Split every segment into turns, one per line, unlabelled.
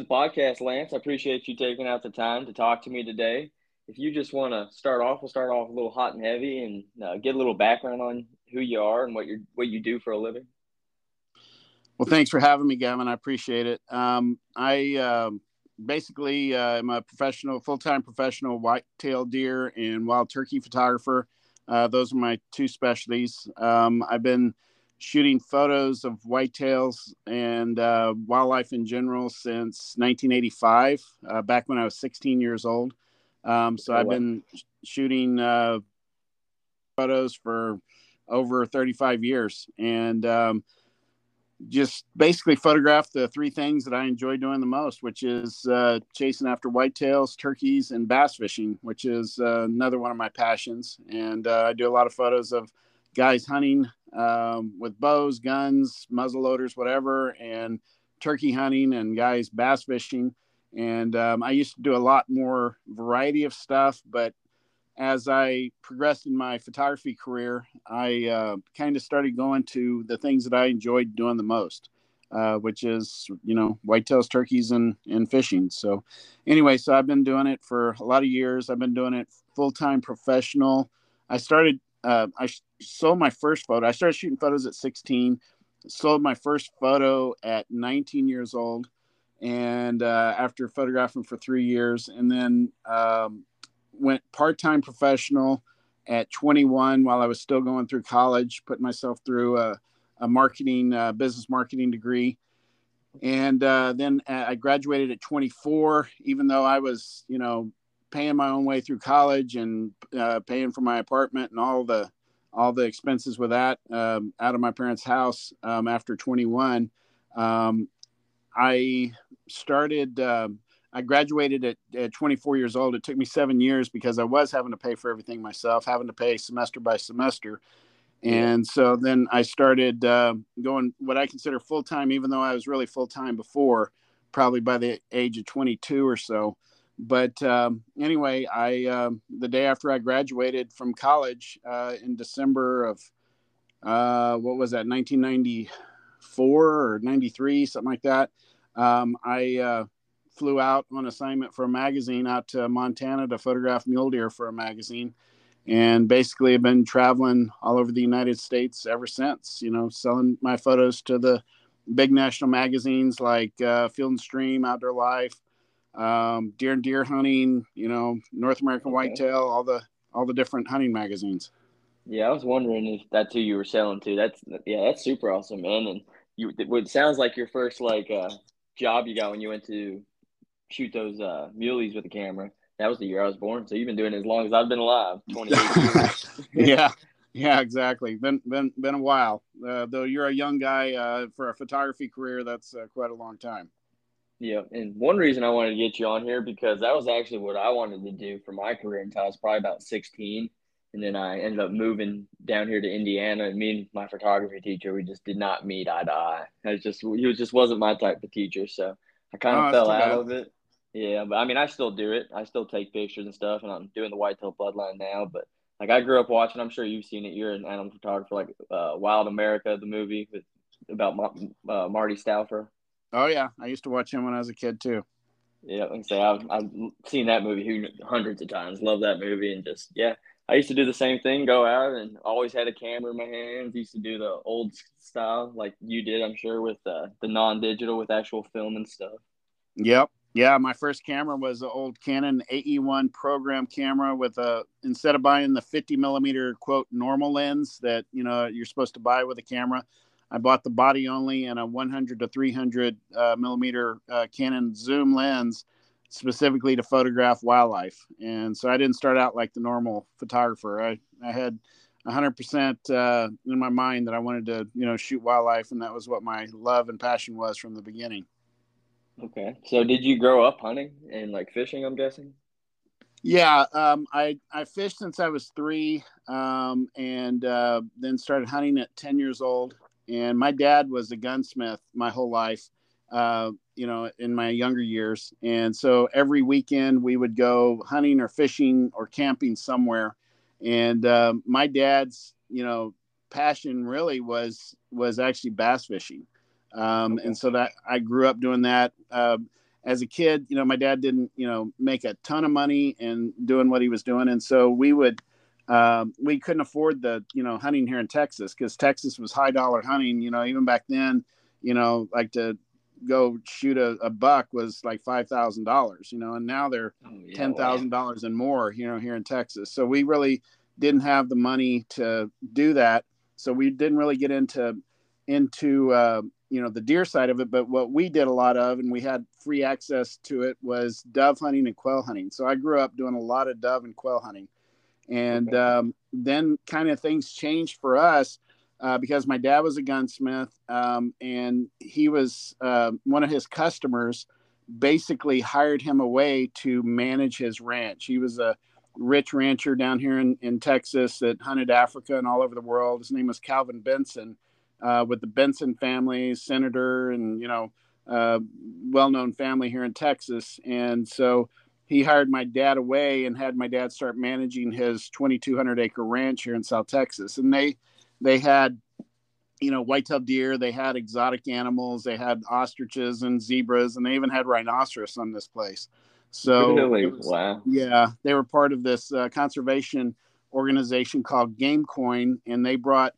the podcast, Lance. I appreciate you taking out the time to talk to me today. If you just want to start off, we'll start off a little hot and heavy and uh, get a little background on who you are and what you what you do for a living.
Well, thanks for having me, Gavin. I appreciate it. Um, I uh, basically uh, am a professional, full time professional whitetail deer and wild turkey photographer. Uh, those are my two specialties. Um, I've been shooting photos of whitetails and uh, wildlife in general since 1985, uh, back when I was 16 years old. Um, so oh, I've been shooting uh, photos for over 35 years and um, just basically photograph the three things that I enjoy doing the most, which is uh, chasing after whitetails, turkeys, and bass fishing, which is uh, another one of my passions. And uh, I do a lot of photos of guys hunting um, with bows, guns, muzzle loaders, whatever, and turkey hunting and guys bass fishing. And um, I used to do a lot more variety of stuff, but as I progressed in my photography career, I uh, kind of started going to the things that I enjoyed doing the most, uh, which is, you know, whitetails, turkeys, and, and fishing. So, anyway, so I've been doing it for a lot of years. I've been doing it full time professional. I started uh, I sold my first photo. I started shooting photos at 16, sold my first photo at 19 years old, and uh, after photographing for three years, and then um, went part time professional at 21 while I was still going through college, putting myself through a, a marketing, uh, business marketing degree. And uh, then uh, I graduated at 24, even though I was, you know, paying my own way through college and uh, paying for my apartment and all the all the expenses with that um, out of my parents' house um, after 21. Um, I started. Uh, I graduated at, at 24 years old. It took me seven years because I was having to pay for everything myself, having to pay semester by semester. And so then I started uh, going what I consider full time, even though I was really full time before, probably by the age of 22 or so but um, anyway, I um, the day after I graduated from college uh, in December of uh, what was that, 1994 or 93, something like that. Um, I uh, flew out on assignment for a magazine out to Montana to photograph mule deer for a magazine, and basically have been traveling all over the United States ever since. You know, selling my photos to the big national magazines like uh, Field and Stream, Outdoor Life um, deer and deer hunting, you know, North American okay. whitetail, all the all the different hunting magazines.
Yeah, I was wondering if that's who you were selling to. That's yeah, that's super awesome, man. And you, it sounds like your first like uh, job you got when you went to shoot those uh, muleys with a camera. That was the year I was born. So you've been doing it as long as I've been alive, twenty
yeah, yeah, exactly. Been been been a while. Uh, though you're a young guy uh, for a photography career, that's uh, quite a long time.
Yeah, and one reason I wanted to get you on here because that was actually what I wanted to do for my career until I was probably about 16. And then I ended up moving down here to Indiana, and me and my photography teacher, we just did not meet eye to eye. I just he just wasn't my type of teacher, so I kind of oh, fell out bad. of it. Yeah, but I mean, I still do it. I still take pictures and stuff, and I'm doing the whitetail bloodline now. But like, I grew up watching. I'm sure you've seen it. You're an animal photographer, like uh, Wild America, the movie with about uh, Marty Stouffer.
Oh yeah, I used to watch him when I was a kid too.
Yeah, like I say, I've, I've seen that movie hundreds of times. Love that movie, and just yeah, I used to do the same thing. Go out and always had a camera in my hands. Used to do the old style, like you did, I'm sure, with uh, the non-digital with actual film and stuff.
Yep. Yeah, my first camera was an old Canon AE1 program camera with a instead of buying the 50 millimeter quote normal lens that you know you're supposed to buy with a camera, I bought the body only and a 100 to 300 uh, millimeter uh, Canon zoom lens specifically to photograph wildlife. And so I didn't start out like the normal photographer. I, I had 100% uh, in my mind that I wanted to, you know, shoot wildlife, and that was what my love and passion was from the beginning.
Okay. So did you grow up hunting and like fishing? I'm guessing.
Yeah, um, I I fished since I was three, um, and uh, then started hunting at ten years old and my dad was a gunsmith my whole life uh, you know in my younger years. And so every weekend we would go hunting or fishing or camping somewhere. And uh, my dad's you know passion really was was actually bass fishing. Um, okay. and so that i grew up doing that. Um, as a kid, you know, my dad didn't, you know, make a ton of money and doing what he was doing, and so we would, um, we couldn't afford the, you know, hunting here in Texas because Texas was high dollar hunting. You know, even back then, you know, like to go shoot a, a buck was like five thousand dollars. You know, and now they're oh, yeah, ten thousand dollars and more. You know, here in Texas, so we really didn't have the money to do that. So we didn't really get into into uh, you know the deer side of it but what we did a lot of and we had free access to it was dove hunting and quail hunting so i grew up doing a lot of dove and quail hunting and um, then kind of things changed for us uh, because my dad was a gunsmith um, and he was uh, one of his customers basically hired him away to manage his ranch. He was a rich rancher down here in, in texas that hunted africa and all over the world. His name was calvin bentsen uh, with the Bentsen family, senator, and you know, uh, well-known family here in Texas. And so he hired my dad away and had my dad start managing his 2,200 acre ranch here in South Texas. And they they had you know white-tailed deer, they had exotic animals, they had ostriches and zebras, and they even had rhinoceros on this place. So
really? was, wow.
Yeah, they were part of this uh, conservation organization called GameCoin, and they brought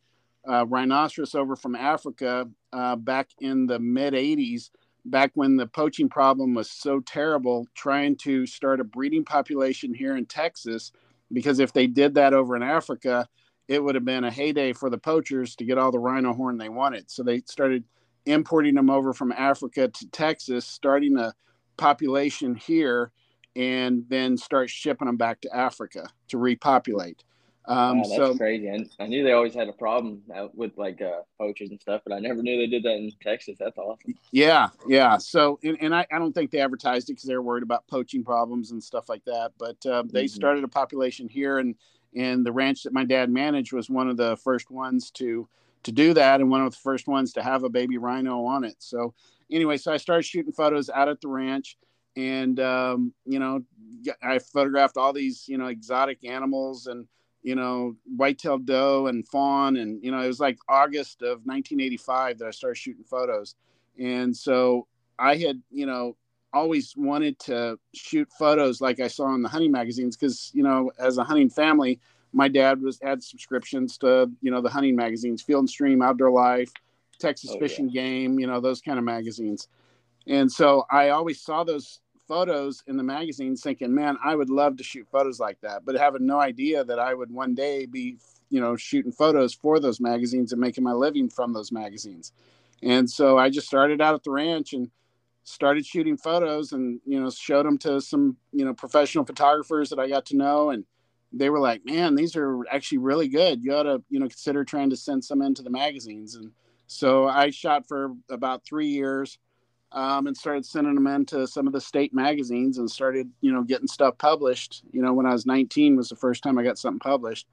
uh, rhinoceros over from Africa uh, back in the mid 80s, back when the poaching problem was so terrible, trying to start a breeding population here in Texas. Because if they did that over in Africa, it would have been a heyday for the poachers to get all the rhino horn they wanted. So they started importing them over from Africa to Texas, starting a population here, and then start shipping them back to Africa to repopulate. Um, wow, that's
so, crazy. And I knew they always had a problem with like uh, poachers and stuff, but I never knew they did that in Texas. That's awesome.
Yeah, yeah. So, and, and I, I don't think they advertised it because they were worried about poaching problems and stuff like that. But uh, they mm-hmm. started a population here, and and the ranch that my dad managed was one of the first ones to to do that, and one of the first ones to have a baby rhino on it. So, anyway, so I started shooting photos out at the ranch and um, you know i photographed all these you know exotic animals and you know, white-tailed doe and fawn, and you know, it was like August of 1985 that I started shooting photos, and so I had, you know, always wanted to shoot photos like I saw in the hunting magazines because, you know, as a hunting family, my dad was had subscriptions to, you know, the hunting magazines, Field and Stream, Outdoor Life, Texas oh, Fishing yeah. Game, you know, those kind of magazines. And so I always saw those photos in the magazines thinking, man, I would love to shoot photos like that, but having no idea that I would one day be, you know, shooting photos for those magazines and making my living from those magazines. And so I just started out at the ranch and started shooting photos and, you know, showed them to some, you know, professional photographers that I got to know. And they were like, man, these are actually really good. You ought to, you know, consider trying to send some into the magazines. And so I shot for about three years um, and started sending them into some of the state magazines and started, you know, getting stuff published. You know, when I was 19 was the first time I got something published.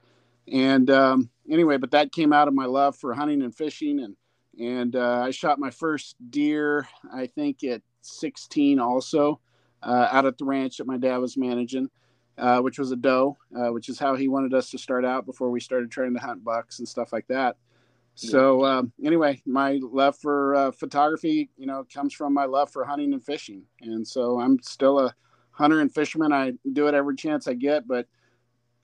And um, anyway, but that came out of my love for hunting and fishing, and and uh, I shot my first deer, I think at 16, also uh, out at the ranch that my dad was managing. Uh, which was a doe, uh, which is how he wanted us to start out before we started trying to hunt bucks and stuff like that. So um, anyway, my love for uh, photography, you know, comes from my love for hunting and fishing, and so I'm still a hunter and fisherman. I do it every chance I get, but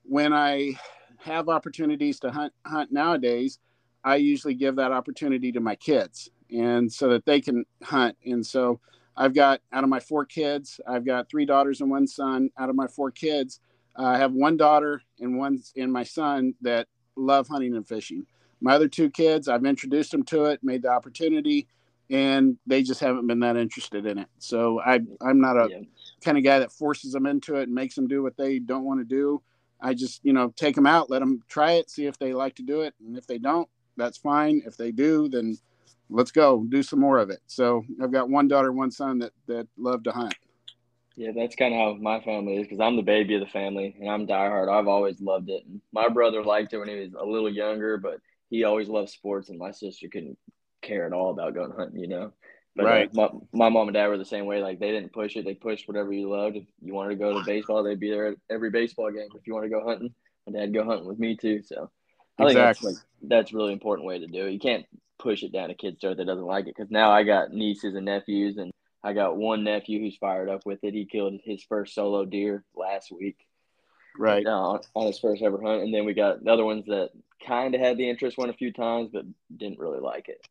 when I have opportunities to hunt hunt nowadays, I usually give that opportunity to my kids, and so that they can hunt. And so I've got out of my four kids, I've got three daughters and one son. Out of my four kids, uh, I have one daughter and one and my son that love hunting and fishing my other two kids, I've introduced them to it, made the opportunity, and they just haven't been that interested in it. So I, I'm not a yeah. kind of guy that forces them into it and makes them do what they don't want to do. I just, you know, take them out, let them try it, see if they like to do it, and if they don't, that's fine. If they do, then let's go do some more of it. So I've got one daughter, one son that that love to hunt.
Yeah, that's kind of how my family is because I'm the baby of the family and I'm diehard. I've always loved it. And my brother liked it when he was a little younger, but he always loved sports, and my sister couldn't care at all about going hunting, you know. But uh, right. Uh, my, my mom and dad were the same way. Like they didn't push it; they pushed whatever you loved. If you wanted to go to baseball, they'd be there at every baseball game. If you want to go hunting, my dad go hunting with me too. So I think that's like, that's really important way to do it. You can't push it down a kid's throat that doesn't like it. Because now I got nieces and nephews, and I got one nephew who's fired up with it. He killed his first solo deer last week,
right?
Uh, on his first ever hunt, and then we got the other ones that kind of had the interest, one a few times, but didn't really like it.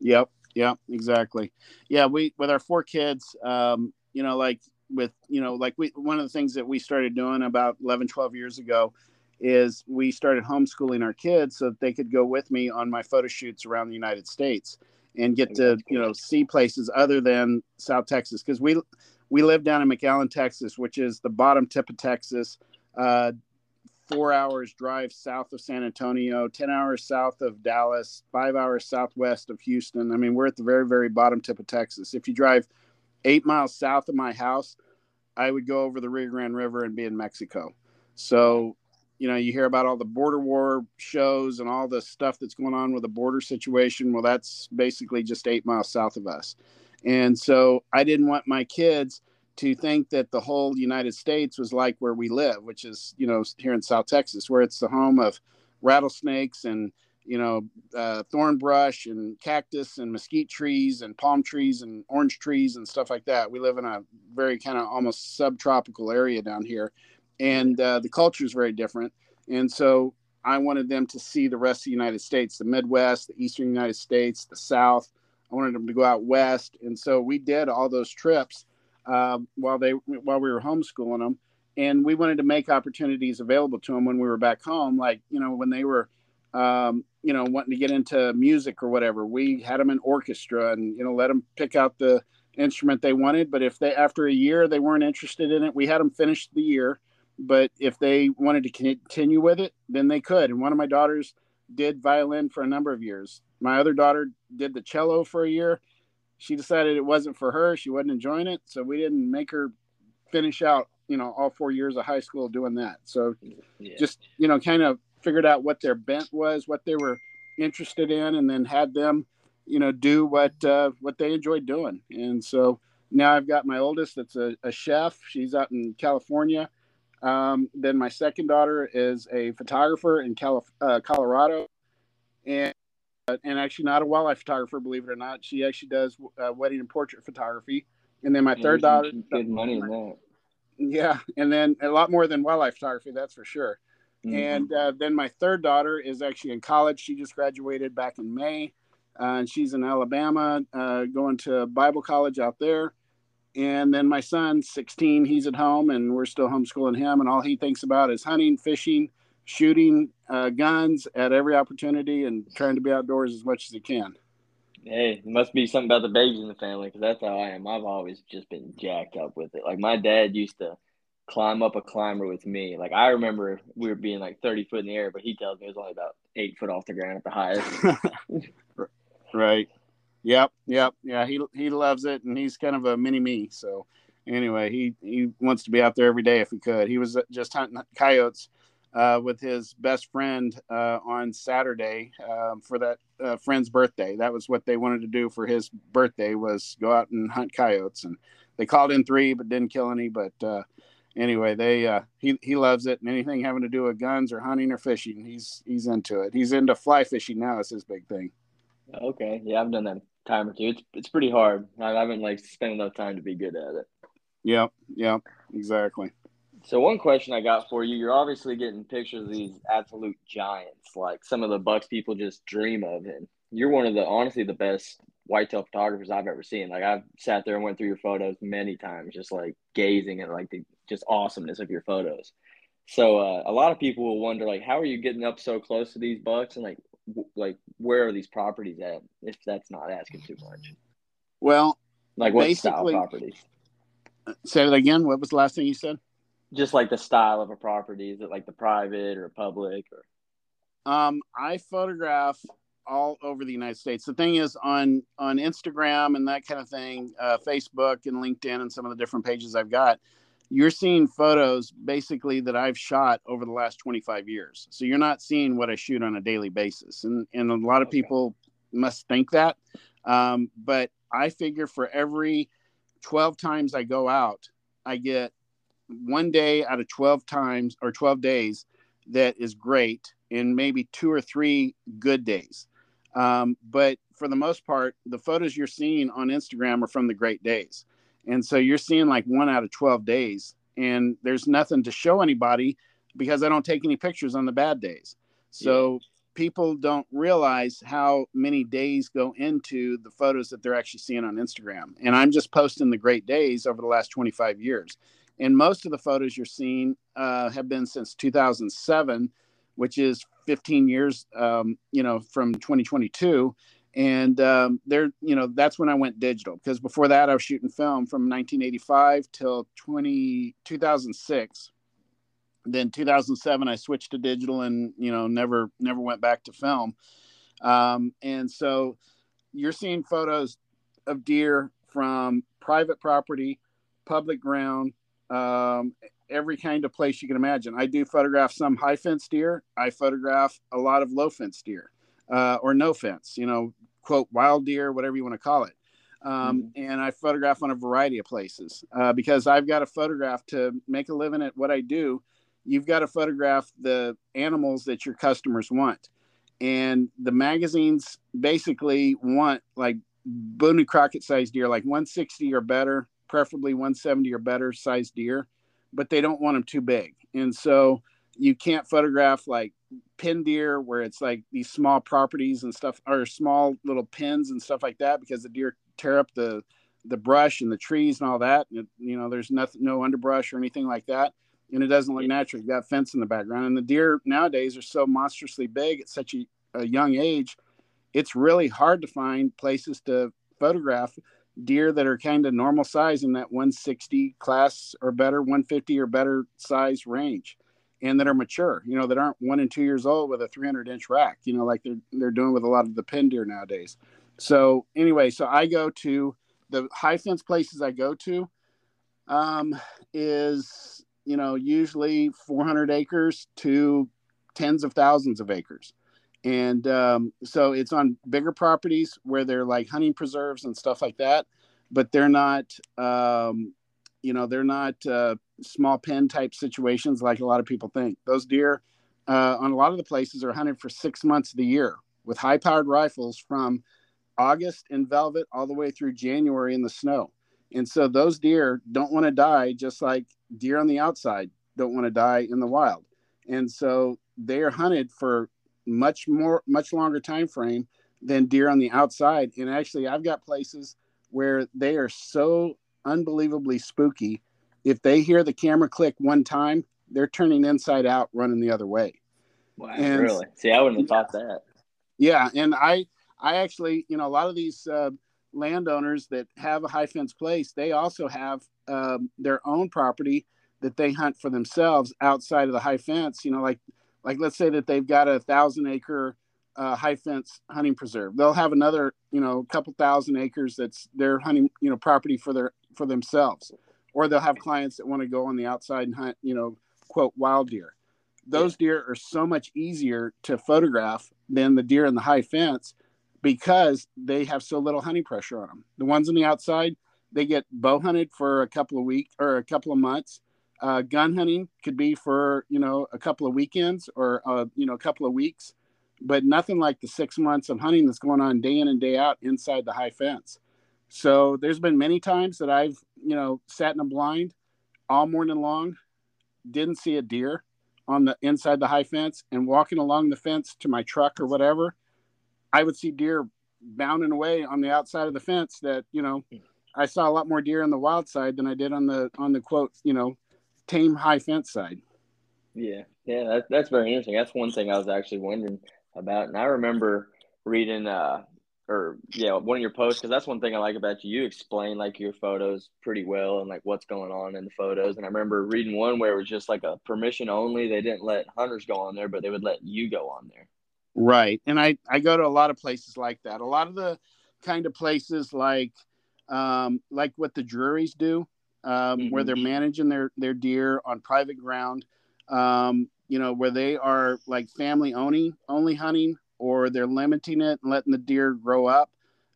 Yep, yep, exactly. Yeah, we with our four kids, um, you know, like with you know, like we one of the things that we started doing about 11, 12 years ago is we started homeschooling our kids so that they could go with me on my photo shoots around the United States and get to you know see places other than South Texas because we we live down in McAllen, Texas, which is the bottom tip of Texas. Uh, four hours drive south of San Antonio, 10 hours south of Dallas, five hours southwest of Houston. I mean, we're at the very, very bottom tip of Texas. If you drive eight miles south of my house, I would go over the Rio Grande River and be in Mexico. So you know, you hear about all the border war shows and all the stuff that's going on with the border situation. Well, that's basically just eight miles south of us. And so I didn't want my kids to think that the whole United States was like where we live, which is, you know, here in South Texas, where it's the home of rattlesnakes and, you know, uh, thorn brush and cactus and mesquite trees and palm trees and orange trees and stuff like that. We live in a very kind of almost subtropical area down here and uh, the culture is very different. And so I wanted them to see the rest of the United States, the Midwest, the Eastern United States, the South. I wanted them to go out west, and so we did all those trips uh, while they while we were homeschooling them, and we wanted to make opportunities available to them when we were back home. Like you know when they were, um, you know, wanting to get into music or whatever, we had them in orchestra, and you know let them pick out the instrument they wanted. But if they after a year they weren't interested in it, we had them finish the year but if they wanted to continue with it, then they could. And one of my daughters did violin for a number of years. My other daughter did the cello for a year. She decided it wasn't for her. She wasn't enjoying it, so we didn't make her finish out, you know, all four years of high school doing that. So yeah. just, you know, kind of figured out what their bent was, what they were interested in, and then had them, you know, do what uh, what they enjoyed doing. And so now I've got my oldest that's a, a chef. She's out in California um, then my second daughter is a photographer in Calif- uh, Colorado, and and actually not a wildlife photographer, believe it or not. She actually does uh, wedding and portrait photography. And then my third daughter,
good money in that.
Yeah, and then a lot more than wildlife photography, that's for sure. Mm-hmm. And uh, then my third daughter is actually in college. She just graduated back in May, uh, and she's in Alabama, uh, going to Bible college out there. And then my son, 16, he's at home and we're still homeschooling him. And all he thinks about is hunting, fishing, shooting uh, guns at every opportunity and trying to be outdoors as much as he can.
Hey, it must be something about the babies in the family because that's how I am. I've always just been jacked up with it. Like my dad used to climb up a climber with me. Like I remember we were being like 30 foot in the air, but he tells me it was only about eight foot off the ground at the highest.
right. Yep, yep, yeah. He he loves it, and he's kind of a mini me. So, anyway, he he wants to be out there every day if he could. He was just hunting coyotes uh, with his best friend uh, on Saturday um, for that uh, friend's birthday. That was what they wanted to do for his birthday was go out and hunt coyotes, and they called in three but didn't kill any. But uh, anyway, they uh, he he loves it, and anything having to do with guns or hunting or fishing, he's he's into it. He's into fly fishing now. Is his big thing.
Okay, yeah, I've done that time or two. It's it's pretty hard. I haven't like spent enough time to be good at it.
Yeah, yeah, exactly.
So one question I got for you: You're obviously getting pictures of these absolute giants, like some of the bucks people just dream of, and you're one of the honestly the best whitetail photographers I've ever seen. Like I've sat there and went through your photos many times, just like gazing at like the just awesomeness of your photos. So uh, a lot of people will wonder like, how are you getting up so close to these bucks, and like like where are these properties at? If that's not asking too much.
Well,
like what style properties?
Say it again. What was the last thing you said?
Just like the style of a property. Is it like the private or public or?
Um, I photograph all over the United States. The thing is on on Instagram and that kind of thing, uh, Facebook and LinkedIn and some of the different pages I've got you're seeing photos basically that I've shot over the last 25 years. So you're not seeing what I shoot on a daily basis. And, and a lot of okay. people must think that. Um, but I figure for every 12 times I go out, I get one day out of 12 times or 12 days that is great and maybe two or three good days. Um, but for the most part, the photos you're seeing on Instagram are from the great days. And so you're seeing like one out of 12 days, and there's nothing to show anybody because I don't take any pictures on the bad days. So yeah. people don't realize how many days go into the photos that they're actually seeing on Instagram. And I'm just posting the great days over the last 25 years. And most of the photos you're seeing uh, have been since 2007, which is 15 years, um, you know, from 2022 and um, there you know that's when i went digital because before that i was shooting film from 1985 till 20 2006 then 2007 i switched to digital and you know never never went back to film. Um, and so you're seeing photos of deer from private property public ground um, every kind of place you can imagine i do photograph some high fence deer i photograph a lot of low fence deer uh, or no fence, you know, quote wild deer, whatever you want to call it. Um, mm-hmm. And I photograph on a variety of places uh, because I've got to photograph to make a living at what I do. You've got to photograph the animals that your customers want. And the magazines basically want like Boone Crockett size deer, like 160 or better, preferably 170 or better size deer, but they don't want them too big. And so you can't photograph like pin deer where it's like these small properties and stuff or small little pins and stuff like that because the deer tear up the the brush and the trees and all that. And, you know there's nothing no underbrush or anything like that and it doesn't look natural. You got fence in the background and the deer nowadays are so monstrously big at such a, a young age it's really hard to find places to photograph deer that are kind of normal size in that 160 class or better 150 or better size range and that are mature, you know, that aren't one and two years old with a 300 inch rack, you know, like they're, they're doing with a lot of the pin deer nowadays. So anyway, so I go to the high fence places I go to um, is, you know, usually 400 acres to tens of thousands of acres. And um, so it's on bigger properties where they're like hunting preserves and stuff like that, but they're not, um, you know, they're not uh, small pen type situations like a lot of people think. Those deer uh, on a lot of the places are hunted for six months of the year with high powered rifles from August in velvet all the way through January in the snow. And so those deer don't want to die just like deer on the outside don't want to die in the wild. And so they are hunted for much more much longer time frame than deer on the outside. And actually I've got places where they are so unbelievably spooky if they hear the camera click one time, they're turning inside out, running the other way.
Wow, and, really? See, I wouldn't have thought that.
Yeah, and I, I actually, you know, a lot of these uh, landowners that have a high fence place, they also have um, their own property that they hunt for themselves outside of the high fence. You know, like, like let's say that they've got a thousand acre uh, high fence hunting preserve. They'll have another, you know, couple thousand acres that's their hunting, you know, property for their for themselves or they'll have clients that want to go on the outside and hunt, you know, quote wild deer. Those deer are so much easier to photograph than the deer in the high fence because they have so little hunting pressure on them. The ones on the outside, they get bow hunted for a couple of weeks or a couple of months. Uh, gun hunting could be for you know a couple of weekends or uh, you know a couple of weeks, but nothing like the six months of hunting that's going on day in and day out inside the high fence. So there's been many times that I've, you know, sat in a blind all morning long, didn't see a deer on the inside the high fence and walking along the fence to my truck or whatever, I would see deer bounding away on the outside of the fence that, you know, I saw a lot more deer on the wild side than I did on the on the quote, you know, tame high fence side.
Yeah. Yeah, that, that's very interesting. That's one thing I was actually wondering about. And I remember reading uh or yeah, one of your posts because that's one thing I like about you. You explain like your photos pretty well and like what's going on in the photos. And I remember reading one where it was just like a permission only. They didn't let hunters go on there, but they would let you go on there.
Right, and I I go to a lot of places like that. A lot of the kind of places like um, like what the Drurys do, um, mm-hmm. where they're managing their their deer on private ground. Um, you know, where they are like family owning only hunting or they're limiting it and letting the deer grow up.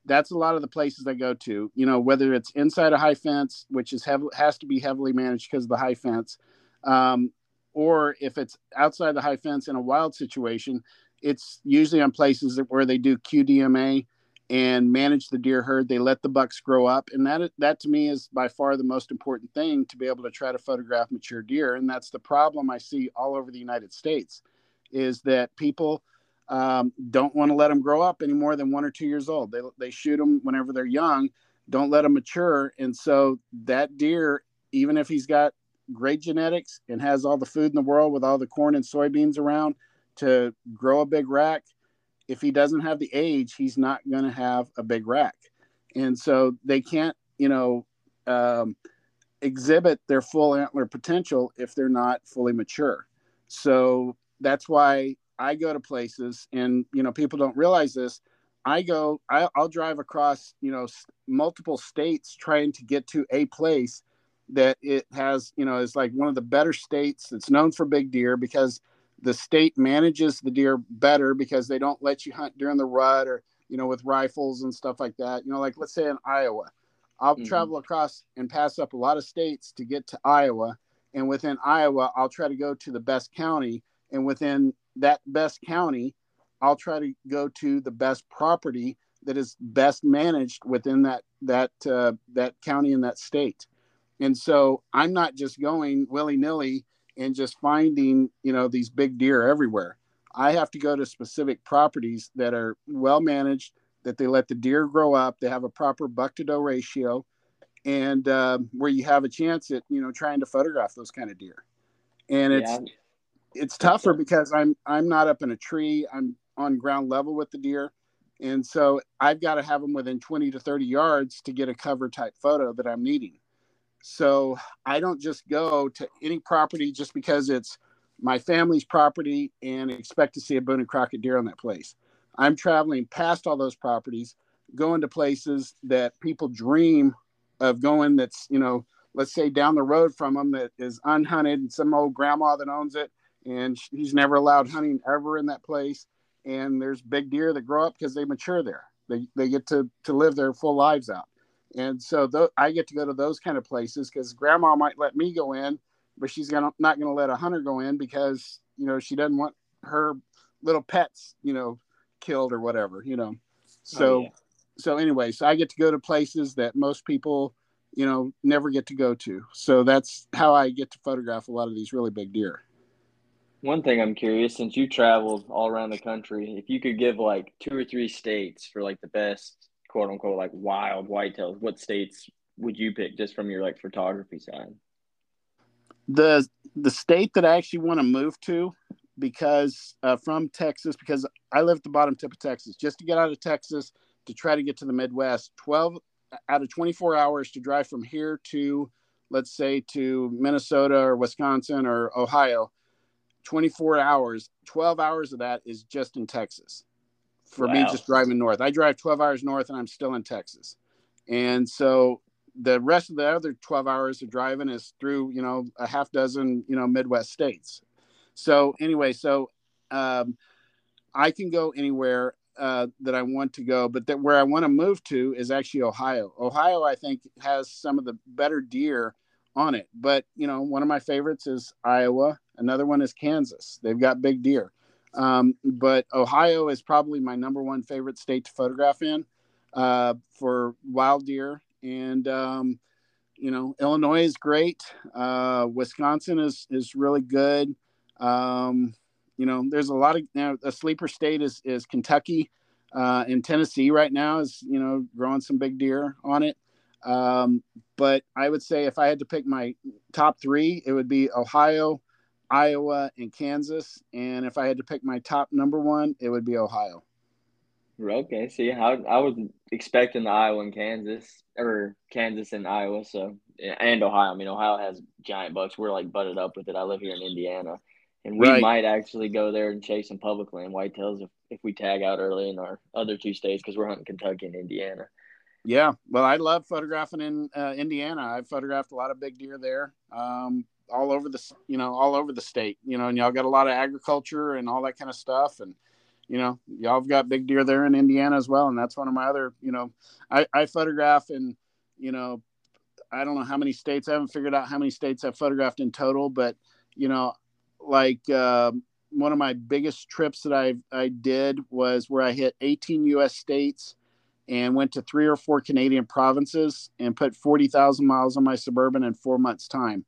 That's a lot of the places I go to. You know, whether it's inside a high fence, which is has to be heavily managed because of the high fence, um, or if it's outside the high fence in a wild situation, it's usually on places where they do QDMA and manage the deer herd. They let the bucks grow up, and that that to me is by far the most important thing to be able to try to photograph mature deer. And that's the problem I see all over the United States, is that people um, don't want to let them grow up any more than one or two years old. They they shoot them whenever they're young, don't let them mature, and so that deer, even if he's got great genetics and has all the food in the world with all the corn and soybeans around to grow a big rack if he doesn't have the age, he's not going to have a big rack. And so they can't, you know, um, exhibit their full antler potential if they're not fully mature. So that's why I go to places, and you know, people don't realize this. I go, I, will drive across, you know, multiple states trying to get to a place that it has, you know, is like one of the better states that's known for big deer because the state manages the deer better because they don't let you hunt during the rut or you know with rifles and stuff like that. You know like let's say in iowa i'll mm-hmm. travel across and pass up a lot of states to get to iowa. And within iowa i'll try to go to the best county. And within that best county i'll try to go to the best property that is best managed within that that uh, that county in that state. And so i'm not just going willy-nilly and just finding you know these big deer everywhere. I have to go to specific properties that are well managed that they let the deer grow up they have a proper buck to doe ratio and uh, where you have a chance at you know trying to photograph those kind of deer. And it's yeah. it's tougher because i'm i'm not up in a tree i'm on ground level with the deer and so i've got to have them within 20 to 30 yards to get a cover type photo that i'm needing so I don't just go to any property just because it's my family's property and expect to see a Boone and Crockett deer on that place. I'm traveling past all those properties, going to places that people dream of going that's, you know, let's say down the road from them that is unhunted and some old grandma that owns it and he's never allowed hunting ever in that place. And there's big deer that grow up because they mature there. They, they get to, to live their full lives out. And so th- I get to go to those kind of places because grandma might let me go in, but she's gonna not going to let a hunter go in because you know she doesn't want her little pets, you know, killed or whatever, you know. Oh, so, oh, yeah. so anyway, so I get to go to places that most people, you know, never get to go to. So that's how I get to photograph a lot of these really big deer.
One thing I'm curious, since you traveled all around the country, if you could give like two or three states for like the best quote unquote like wild whitetails, what states would you pick just from your like photography side?
The the state that I actually want to move to because uh, from Texas because I live at the bottom tip of Texas just to get out of Texas to try to get to the Midwest 12 out of 24 hours to drive from here to let's say to Minnesota or Wisconsin or Ohio 24 hours 12 hours of that is just in Texas for wow. me just driving north. I drive 12 hours north and I'm still in Texas. And so the rest of the other 12 hours of driving is through, you know, a half dozen, you know, Midwest states. So anyway, so um, I can go anywhere uh, that I want to go, but that where I want to move to is actually Ohio. Ohio, I think, has some of the better deer on it. But you know, one of my favorites is Iowa. Another one is Kansas. They've got big deer. Um, but Ohio is probably my number one favorite state to photograph in uh, for wild deer. And, um, you know, Illinois is great. Uh, Wisconsin is, is really good. Um, you know, there's a lot of, you know, a sleeper state is, is Kentucky. Uh, in Tennessee right now is, you know, growing some big deer on it. Um, but I would say if I had to pick my top three, it would be Ohio, Iowa, and Kansas. And if I had to pick my top number one, it would be Ohio.
Okay. See, how I was expecting the Iowa and Kansas, or Kansas and Iowa. So and Ohio. I mean, Ohio has giant bucks. We're like butted up with it. I live here in Indiana, and we right. might actually go there and chase some public land whitetails if if we tag out early in our other two states because we're hunting Kentucky and Indiana.
Yeah, well, I love photographing in uh, Indiana. I've photographed a lot of big deer there. Um, all over the you know all over the state you know and y'all got a lot of agriculture and all that kind of stuff and you know y'all have got big deer there in indiana as well and that's one of my other you know i, I photograph in you know i don't know how many states i haven't figured out how many states i've photographed in total but you know like uh, one of my biggest trips that i i did was where i hit 18 us states and went to three or four Canadian provinces and put 40,000 miles on my Suburban in four months' time.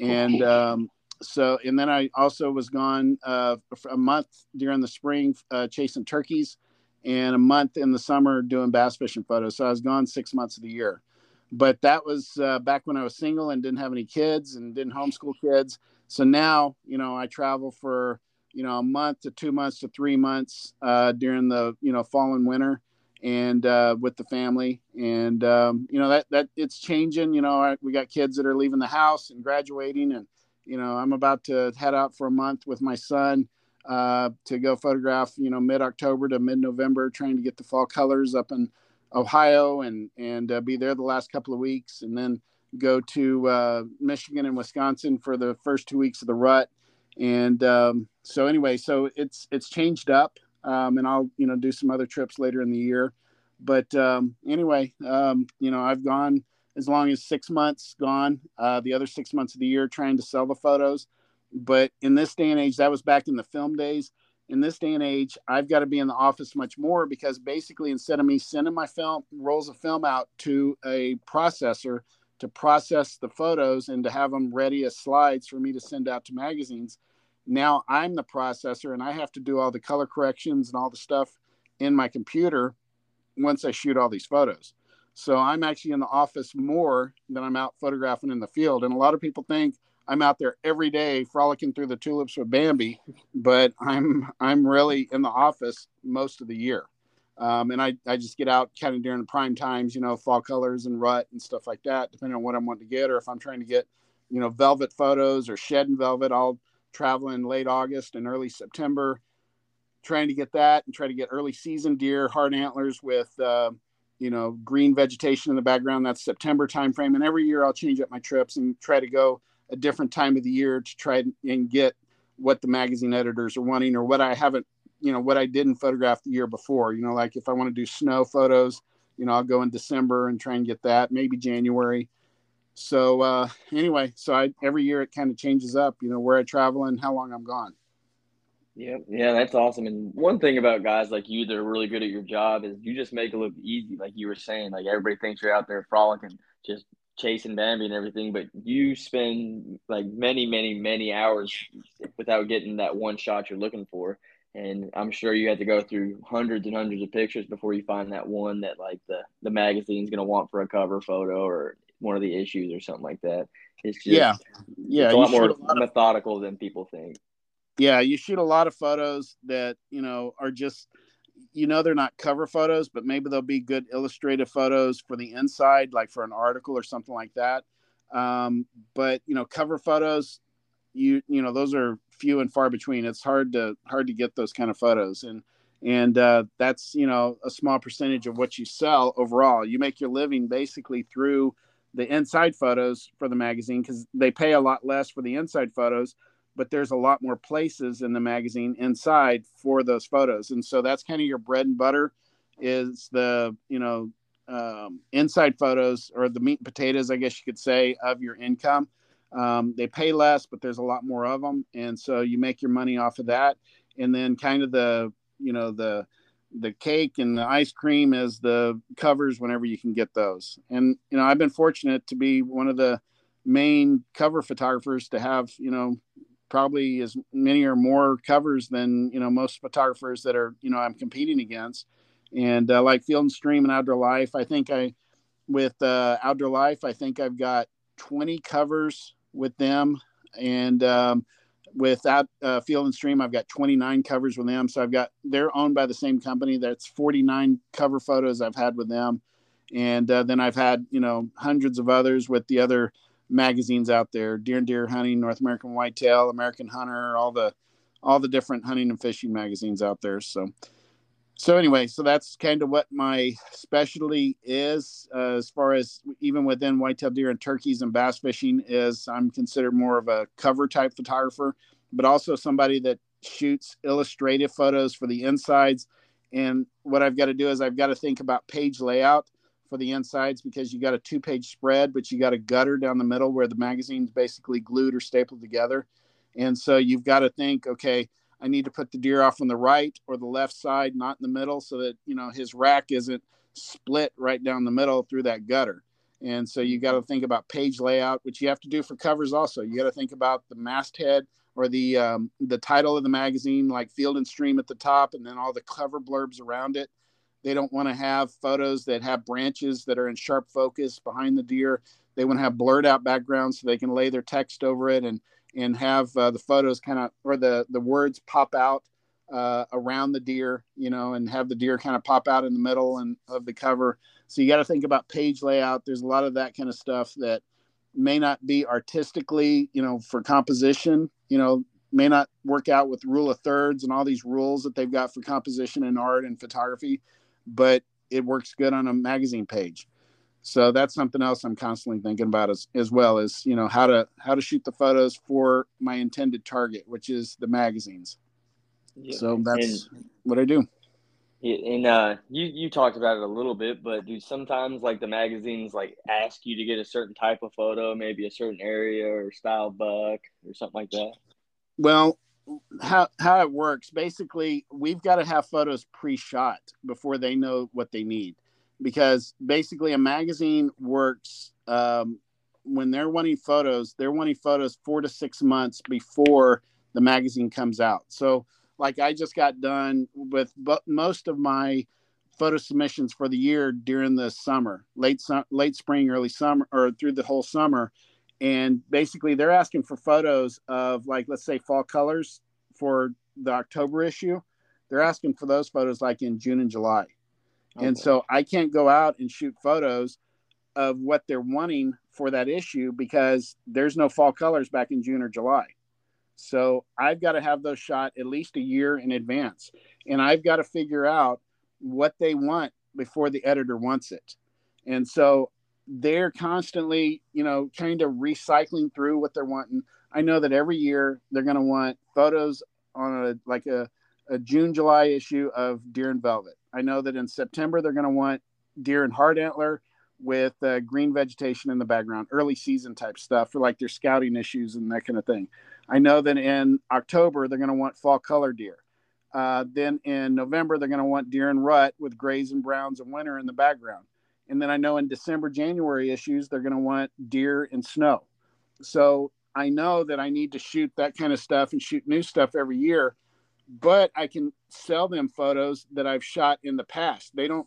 And um, so, and then I also was gone uh, a month during the spring uh, chasing turkeys and a month in the summer doing bass fishing photos. So I was gone six months of the year. But that was uh, back when I was single and didn't have any kids and didn't homeschool kids. So now, you know, I travel for, you know, a month to two months to three months uh, during the, you know, fall and winter and uh, with the family. And, um, you know, that, that it's changing, you know, I, we got kids that are leaving the house and graduating and, you know, I'm about to head out for a month with my son uh, to go photograph, you know, mid October to mid November, trying to get the fall colors up in Ohio and and uh, be there the last couple of weeks, and then go to uh, Michigan and Wisconsin for the first two weeks of the rut. And um, so anyway, so it's it's changed up, um, and I'll you know do some other trips later in the year. But um, anyway, um, you know I've gone as long as six months gone. Uh, the other six months of the year trying to sell the photos. But in this day and age, that was back in the film days. In this day and age, I've got to be in the office much more because basically, instead of me sending my film rolls of film out to a processor to process the photos and to have them ready as slides for me to send out to magazines, now I'm the processor and I have to do all the color corrections and all the stuff in my computer once I shoot all these photos. So I'm actually in the office more than I'm out photographing in the field. And a lot of people think, I'm out there every day frolicking through the tulips with Bambi, but I'm I'm really in the office most of the year. Um, and I, I just get out kind of during the prime times, you know, fall colors and rut and stuff like that, depending on what I'm wanting to get, or if I'm trying to get, you know, velvet photos or shed and velvet, I'll travel in late August and early September, trying to get that and try to get early season deer, hard antlers with, uh, you know, green vegetation in the background. That's September timeframe. And every year I'll change up my trips and try to go a different time of the year to try and get what the magazine editors are wanting or what I haven't, you know, what I didn't photograph the year before. You know, like if I want to do snow photos, you know, I'll go in December and try and get that, maybe January. So uh, anyway, so I every year it kind of changes up, you know, where I travel and how long I'm gone.
Yeah, yeah, that's awesome. And one thing about guys like you that are really good at your job is you just make it look easy. Like you were saying, like everybody thinks you're out there frolicking, just chasing Bambi and everything, but you spend like many, many, many hours without getting that one shot you're looking for. And I'm sure you had to go through hundreds and hundreds of pictures before you find that one that like the the magazine's gonna want for a cover photo or one of the issues or something like that. It's just
yeah, yeah,
it's a lot more a lot methodical of, than people think.
Yeah, you shoot a lot of photos that you know are just you know they're not cover photos, but maybe they'll be good illustrative photos for the inside, like for an article or something like that. Um, but you know, cover photos, you you know, those are few and far between. It's hard to hard to get those kind of photos, and and uh, that's you know a small percentage of what you sell overall. You make your living basically through the inside photos for the magazine because they pay a lot less for the inside photos but there's a lot more places in the magazine inside for those photos. And so that's kind of your bread and butter is the you know um, inside photos or the meat and potatoes i guess you could say of your income. Um, they pay less but there's a lot more of them and so you make your money off of that. And then kind of the you know the the cake and the ice cream as the covers whenever you can get those and you know i've been fortunate to be one of the main cover photographers to have you know probably as many or more covers than you know most photographers that are you know I'm competing against. And uh, like Field and Stream and Outdoor Life, I think I with uh, Outdoor Life, I think I've got 20 covers with them, and um, with that uh, Field and Stream, I've got 29 covers with them. So I've got they're owned by the same company. That's 49 cover photos I've had with them, and uh, then I've had you know hundreds of others with the other magazines out there deer and deer hunting north american whitetail american hunter all the all the different hunting and fishing magazines out there so so anyway so that's kind of what my specialty is uh, as far as even within whitetail deer and turkeys and bass fishing is i'm considered more of a cover type photographer but also somebody that shoots illustrative photos for the insides and what i've got to do is i've got to think about page layout for the insides because you got a two page spread, but you got a gutter down the middle where the magazine's basically glued or stapled together. And so you've got to think, okay, I need to put the deer off on the right or the left side, not in the middle, so that you know his rack isn't split right down the middle through that gutter. And so you got to think about page layout, which you have to do for covers also. You got to think about the masthead or the um, the title of the magazine, like Field and Stream at the top, and then all the cover blurbs around it. They don't want to have photos that have branches that are in sharp focus behind the deer. They want to have blurred out backgrounds so they can lay their text over it and and have uh, the photos kind of or the the words pop out uh, around the deer, you know, and have the deer kind of pop out in the middle and of the cover. So you got to think about page layout. There's a lot of that kind of stuff that may not be artistically, you know, for composition, you know, may not work out with rule of thirds and all these rules that they've got for composition and art and photography, but it works good on a magazine page. So that's something else I'm constantly thinking about as, as well as, you know, how to how to shoot the photos for my intended target, which is the magazines. Yeah. So that's and, what I do.
And uh, you you talked about it a little bit, but do sometimes like the magazines like ask you to get a certain type of photo, maybe a certain area or style buck or something like that?
Well, how how it works basically, we've got to have photos pre-shot before they know what they need, because basically a magazine works um, when they're wanting photos. They're wanting photos four to six months before the magazine comes out. So like I just got done with but most of my photo submissions for the year during the summer, late late spring, early summer, or through the whole summer. And basically, they're asking for photos of like let's say fall colors for the October issue. They're asking for those photos like in June and July. Okay. And so I can't go out and shoot photos of what they're wanting for that issue because there's no fall colors back in June or July. So I've got to have those shot at least a year in advance. And I've got to figure out what they want before the editor wants it. And so they're constantly, you know, kind of recycling through what they're wanting. I know that every year they're going to want photos on a like a, a June July issue of deer and velvet. I know that in September they're going to want deer and hard antler with uh, green vegetation in the background, early season type stuff for like their scouting issues and that kind of thing. I know that in October they're going to want fall color deer. Uh, then in November they're going to want deer and rut with grays and browns and winter in the background. And then I know in December, January issues they're going to want deer and snow. So I know that I need to shoot that kind of stuff and shoot new stuff every year, but I can sell them photos that I've shot in the past. They don't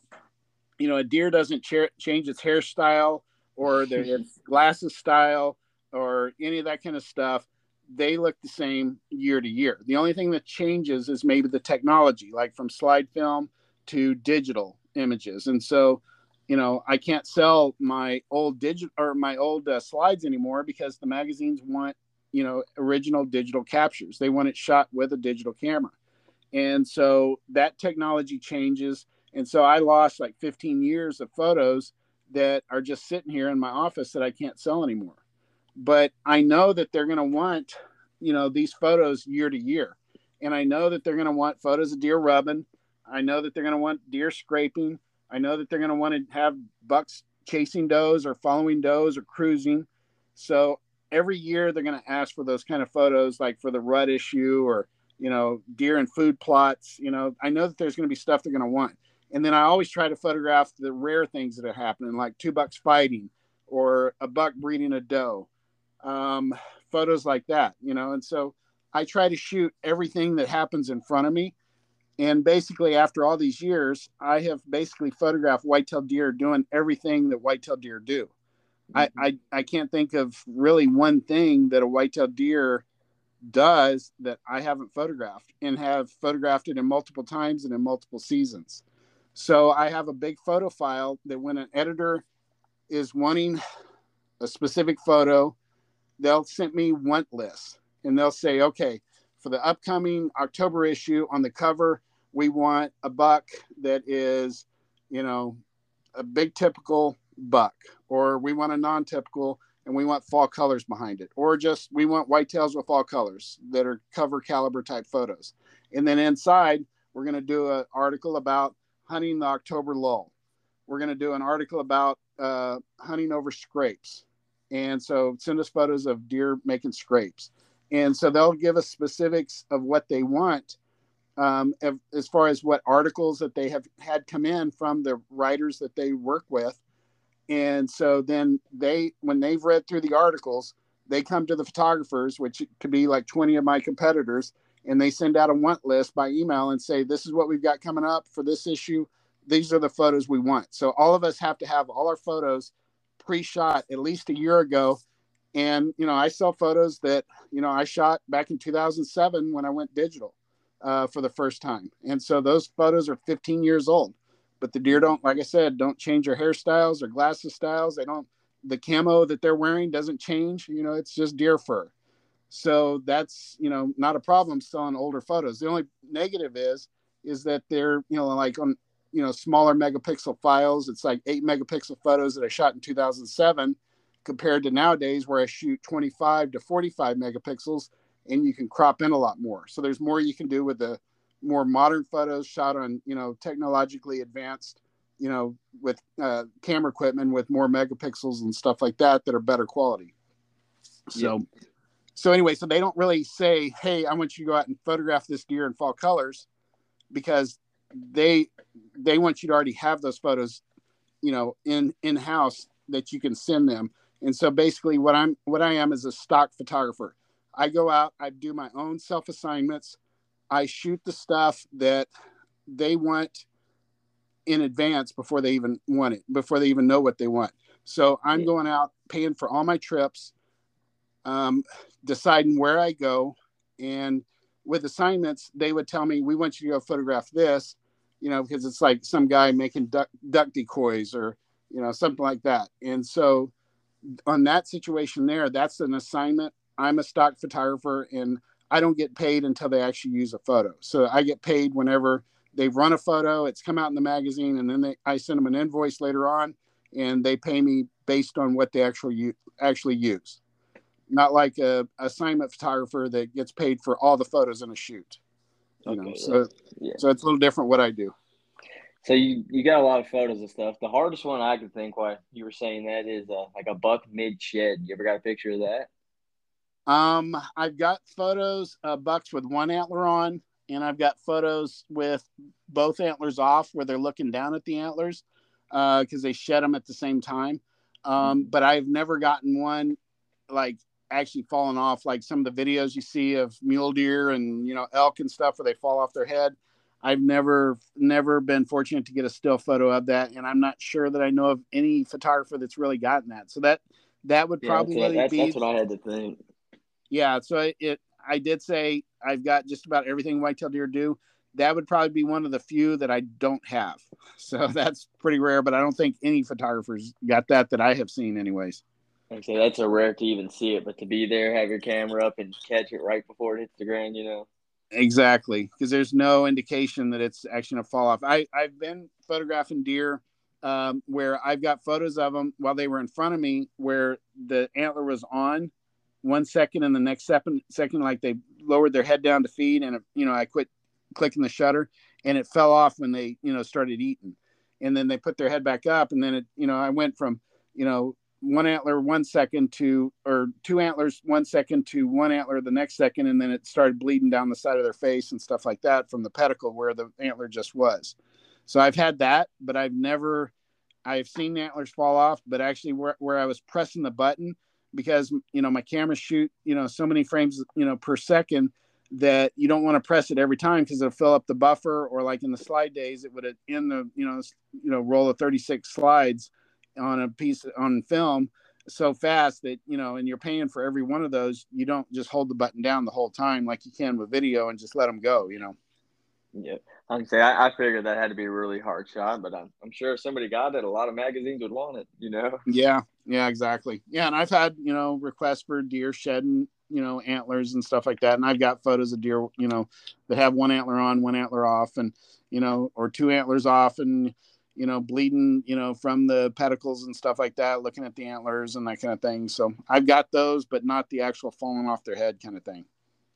you know, a deer doesn't ch- change its hairstyle or their glasses style or any of that kind of stuff. They look the same year to year. The only thing that changes is maybe the technology, like from slide film to digital images. And so, you know, I can't sell my old digital or my old uh, slides anymore because the magazines want, you know, original digital captures. They want it shot with a digital camera. And so that technology changes and so I lost like 15 years of photos that are just sitting here in my office that I can't sell anymore. But I know that they're going to want, you know, these photos year to year. And I know that they're going to want photos of deer rubbing. I know that they're going to want deer scraping. I know that they're going to want to have bucks chasing does or following does or cruising. So every year they're going to ask for those kind of photos, like for the rut issue or, you know, deer and food plots. You know, I know that there's going to be stuff they're going to want. And then I always try to photograph the rare things that are happening, like two bucks fighting or a buck breeding a doe, um, photos like that, you know. And so I try to shoot everything that happens in front of me. And basically, after all these years, I have basically photographed whitetail deer doing everything that whitetail deer do. I, mm-hmm. I, I can't think of really one thing that a whitetail deer does that I haven't photographed and have photographed it in multiple times and in multiple seasons. So I have a big photo file that when an editor is wanting a specific photo, they'll send me want lists and they'll say, okay, for the upcoming October issue on the cover, we want a buck that is, you know, a big typical buck, or we want a non typical and we want fall colors behind it, or just we want whitetails with fall colors that are cover caliber type photos. And then inside, we're going to do an article about hunting the October lull. We're going to do an article about uh, hunting over scrapes. And so send us photos of deer making scrapes. And so they'll give us specifics of what they want um, as far as what articles that they have had come in from the writers that they work with. And so then they, when they've read through the articles, they come to the photographers, which could be like 20 of my competitors, and they send out a want list by email and say, This is what we've got coming up for this issue. These are the photos we want. So all of us have to have all our photos pre shot at least a year ago. And, you know, I sell photos that, you know, I shot back in 2007 when I went digital uh, for the first time. And so those photos are 15 years old. But the deer don't, like I said, don't change their hairstyles or glasses styles. They don't, the camo that they're wearing doesn't change. You know, it's just deer fur. So that's, you know, not a problem selling older photos. The only negative is, is that they're, you know, like on, you know, smaller megapixel files. It's like eight megapixel photos that I shot in 2007 compared to nowadays where I shoot 25 to 45 megapixels and you can crop in a lot more. So there's more you can do with the more modern photos shot on, you know, technologically advanced, you know, with uh, camera equipment with more megapixels and stuff like that that are better quality. So, yeah. so anyway, so they don't really say, "Hey, I want you to go out and photograph this deer in fall colors," because they they want you to already have those photos, you know, in in house that you can send them. And so basically, what I'm what I am is a stock photographer. I go out, I do my own self assignments. I shoot the stuff that they want in advance before they even want it, before they even know what they want. So I'm going out paying for all my trips, um, deciding where I go. And with assignments, they would tell me, we want you to go photograph this, you know, because it's like some guy making duck, duck decoys or, you know, something like that. And so on that situation there, that's an assignment I'm a stock photographer and I don't get paid until they actually use a photo. So I get paid whenever they've run a photo, it's come out in the magazine, and then they, I send them an invoice later on, and they pay me based on what they actually actually use. Not like a assignment photographer that gets paid for all the photos in a shoot. You okay, know, so yeah. so it's a little different what I do.
So you you got a lot of photos and stuff. The hardest one I could think why you were saying that is uh, like a buck mid shed. You ever got a picture of that?
Um, I've got photos of bucks with one antler on, and I've got photos with both antlers off where they're looking down at the antlers uh, because uh, they shed them at the same time. Um, mm-hmm. but I've never gotten one like actually falling off like some of the videos you see of mule deer and you know elk and stuff where they fall off their head. I've never never been fortunate to get a still photo of that, and I'm not sure that I know of any photographer that's really gotten that. So that that would probably
yeah,
that's,
be. That's what I had to think
yeah, so it, it I did say I've got just about everything whitetail deer do. That would probably be one of the few that I don't have. So that's pretty rare, but I don't think any photographers got that that I have seen, anyways.
Okay, that's a rare to even see it, but to be there, have your camera up, and catch it right before it hits the ground, you know.
Exactly, because there's no indication that it's actually gonna fall off. I I've been photographing deer um, where I've got photos of them while they were in front of me, where the antler was on, one second and the next second second like they lowered their head down to feed and you know i quit clicking the shutter and it fell off when they you know started eating. And then they put their head back up and then it you know i went from you know one antler one second to or two antlers one second to one antler the next second and then it started bleeding down the side of their face and stuff like that from the pedicle where the antler just was. So i've had that but i've never i've seen antlers fall off but actually where, where i was pressing the button because you know my camera shoot you know so many frames you know per second that you don't want to press it every time because it'll fill up the buffer or like in the slide days it would uh, in the you know you know roll of 36 slides on a piece on film so fast that you know and you're paying for every one of those you don't just hold the button down the whole time like you can with video and just let them go you know?
Yeah. I can say I, I figured that had to be a really hard shot, but I'm, I'm sure if somebody got it, a lot of magazines would want it, you know?
Yeah, yeah, exactly. Yeah, and I've had, you know, requests for deer shedding, you know, antlers and stuff like that. And I've got photos of deer, you know, that have one antler on, one antler off, and, you know, or two antlers off and, you know, bleeding, you know, from the pedicles and stuff like that, looking at the antlers and that kind of thing. So I've got those, but not the actual falling off their head kind of thing.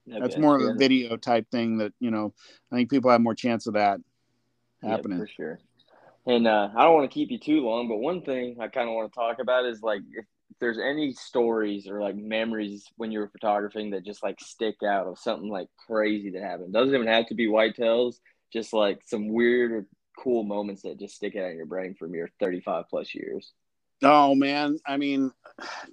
That's more of a video type thing that you know. I think people have more chance of that happening
yeah, for sure. And uh, I don't want to keep you too long, but one thing I kind of want to talk about is like if, there's any stories or like memories when you were photographing that just like stick out of something like crazy that happened. Doesn't even have to be whitetails, just like some weird or cool moments that just stick out in your brain from your 35 plus years.
Oh man, I mean,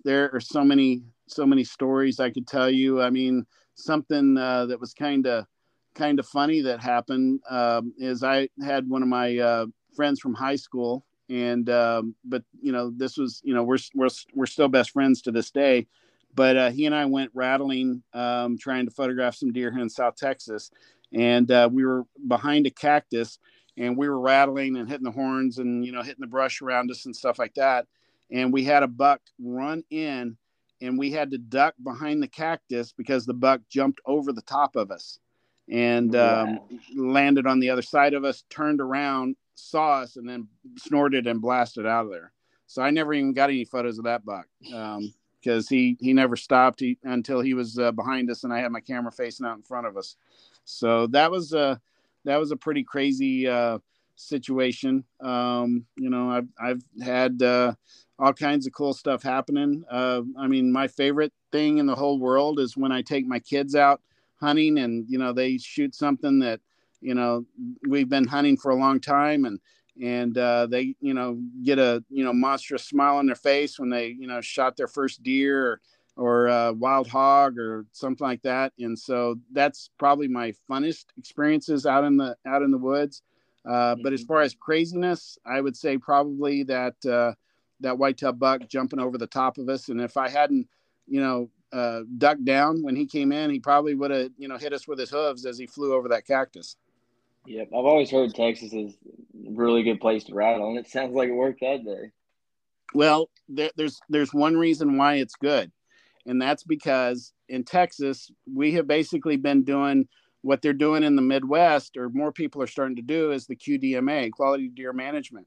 there are so many so many stories I could tell you. I mean, something uh, that was kind of kind of funny that happened um, is I had one of my uh, friends from high school, and um, but you know this was you know we're we're we're still best friends to this day. But uh, he and I went rattling, um, trying to photograph some deer here in South Texas, and uh, we were behind a cactus, and we were rattling and hitting the horns and you know hitting the brush around us and stuff like that. And we had a buck run in and we had to duck behind the cactus because the buck jumped over the top of us and um, landed on the other side of us, turned around, saw us, and then snorted and blasted out of there. So I never even got any photos of that buck because um, he he never stopped he, until he was uh, behind us, and I had my camera facing out in front of us. So that was a that was a pretty crazy uh, situation. Um, you know, I've I've had uh, all kinds of cool stuff happening. Uh, I mean, my favorite thing in the whole world is when I take my kids out hunting and, you know, they shoot something that, you know, we've been hunting for a long time and, and uh, they, you know, get a, you know, monstrous smile on their face when they, you know, shot their first deer or, or uh, wild hog or something like that. And so that's probably my funnest experiences out in the, out in the woods. Uh, but as mm-hmm. far as craziness, I would say probably that, uh, that whitetail buck jumping over the top of us. And if I hadn't, you know, uh, ducked down when he came in, he probably would have, you know, hit us with his hooves as he flew over that cactus.
Yep, I've always heard Texas is a really good place to rattle, and it sounds like it worked that day.
Well, there, there's there's one reason why it's good, and that's because in Texas we have basically been doing what they're doing in the Midwest, or more people are starting to do, is the QDMA, Quality Deer Management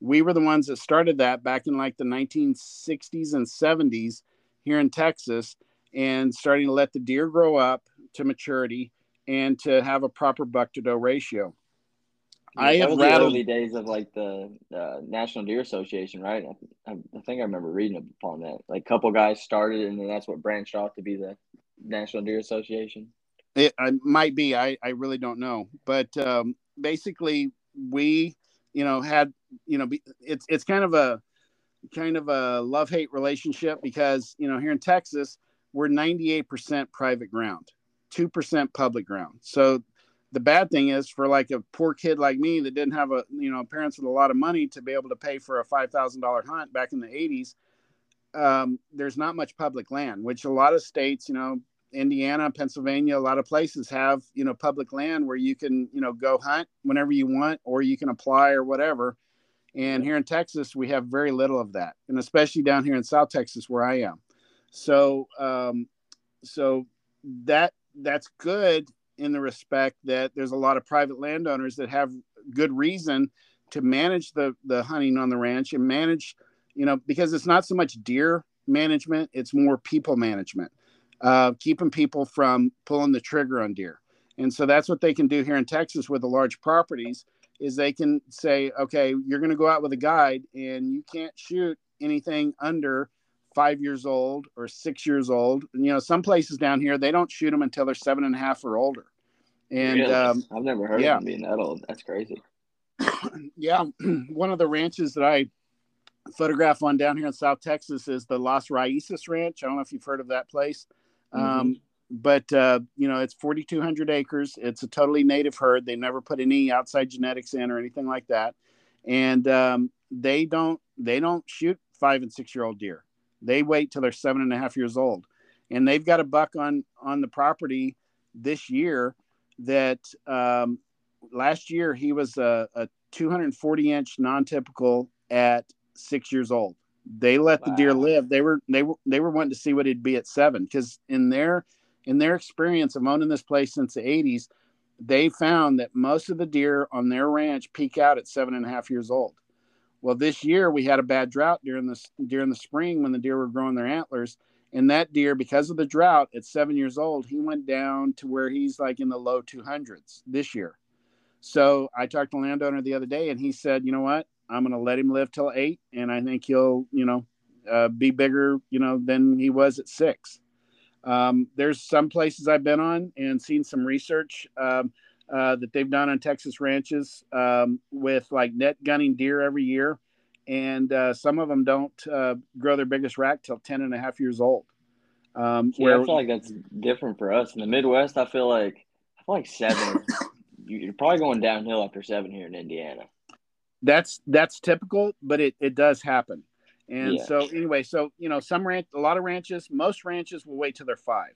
we were the ones that started that back in like the 1960s and 70s here in Texas and starting to let the deer grow up to maturity and to have a proper buck to doe ratio.
Yeah, I have rattled... the early days of like the uh, National Deer Association, right? I, I, think I remember reading upon that. Like a couple guys started, and then that's what branched off to be the National Deer Association.
It, it might be. I, I really don't know, but um, basically, we you know had you know it's it's kind of a kind of a love hate relationship because you know here in Texas we're 98% private ground, 2% public ground. So the bad thing is for like a poor kid like me that didn't have a you know parents with a lot of money to be able to pay for a five thousand dollar hunt back in the 80s. Um, there's not much public land, which a lot of states, you know, Indiana, Pennsylvania, a lot of places have, you know, public land where you can, you know, go hunt whenever you want or you can apply or whatever. And here in Texas, we have very little of that. And especially down here in South Texas where I am. So, um, so that that's good in the respect that there's a lot of private landowners that have good reason to manage the the hunting on the ranch and manage, you know, because it's not so much deer management, it's more people management uh, keeping people from pulling the trigger on deer. And so that's what they can do here in Texas with the large properties is they can say, okay, you're going to go out with a guide and you can't shoot anything under five years old or six years old. And, you know, some places down here, they don't shoot them until they're seven and a half or older. And really? um,
I've never heard yeah. of them being that old. That's crazy.
yeah. One of the ranches that I photograph on down here in South Texas is the Las Raíces Ranch. I don't know if you've heard of that place. Mm-hmm. Um, but uh, you know, it's 4,200 acres. It's a totally native herd. They never put any outside genetics in or anything like that, and um, they don't they don't shoot five and six year old deer. They wait till they're seven and a half years old, and they've got a buck on on the property this year that um, last year he was a, a 240 inch non-typical at six years old they let wow. the deer live. They were they were they were wanting to see what it'd be at seven because in their in their experience of owning this place since the 80s, they found that most of the deer on their ranch peak out at seven and a half years old. Well, this year we had a bad drought during the during the spring when the deer were growing their antlers, and that deer, because of the drought, at seven years old, he went down to where he's like in the low 200s this year. So I talked to landowner the other day, and he said, "You know what? I'm going to let him live till eight, and I think he'll, you know, uh, be bigger, you know, than he was at six. Um, there's some places I've been on and seen some research um, uh, that they've done on Texas ranches um, with like net gunning deer every year. And uh, some of them don't uh, grow their biggest rack till 10 and a half years old.
Um, yeah, where, I feel like that's different for us in the Midwest. I feel like I feel like seven. you're probably going downhill after seven here in Indiana.
That's that's typical, but it, it does happen. And yeah. so anyway, so you know, some ranch, a lot of ranches, most ranches will wait till they're 5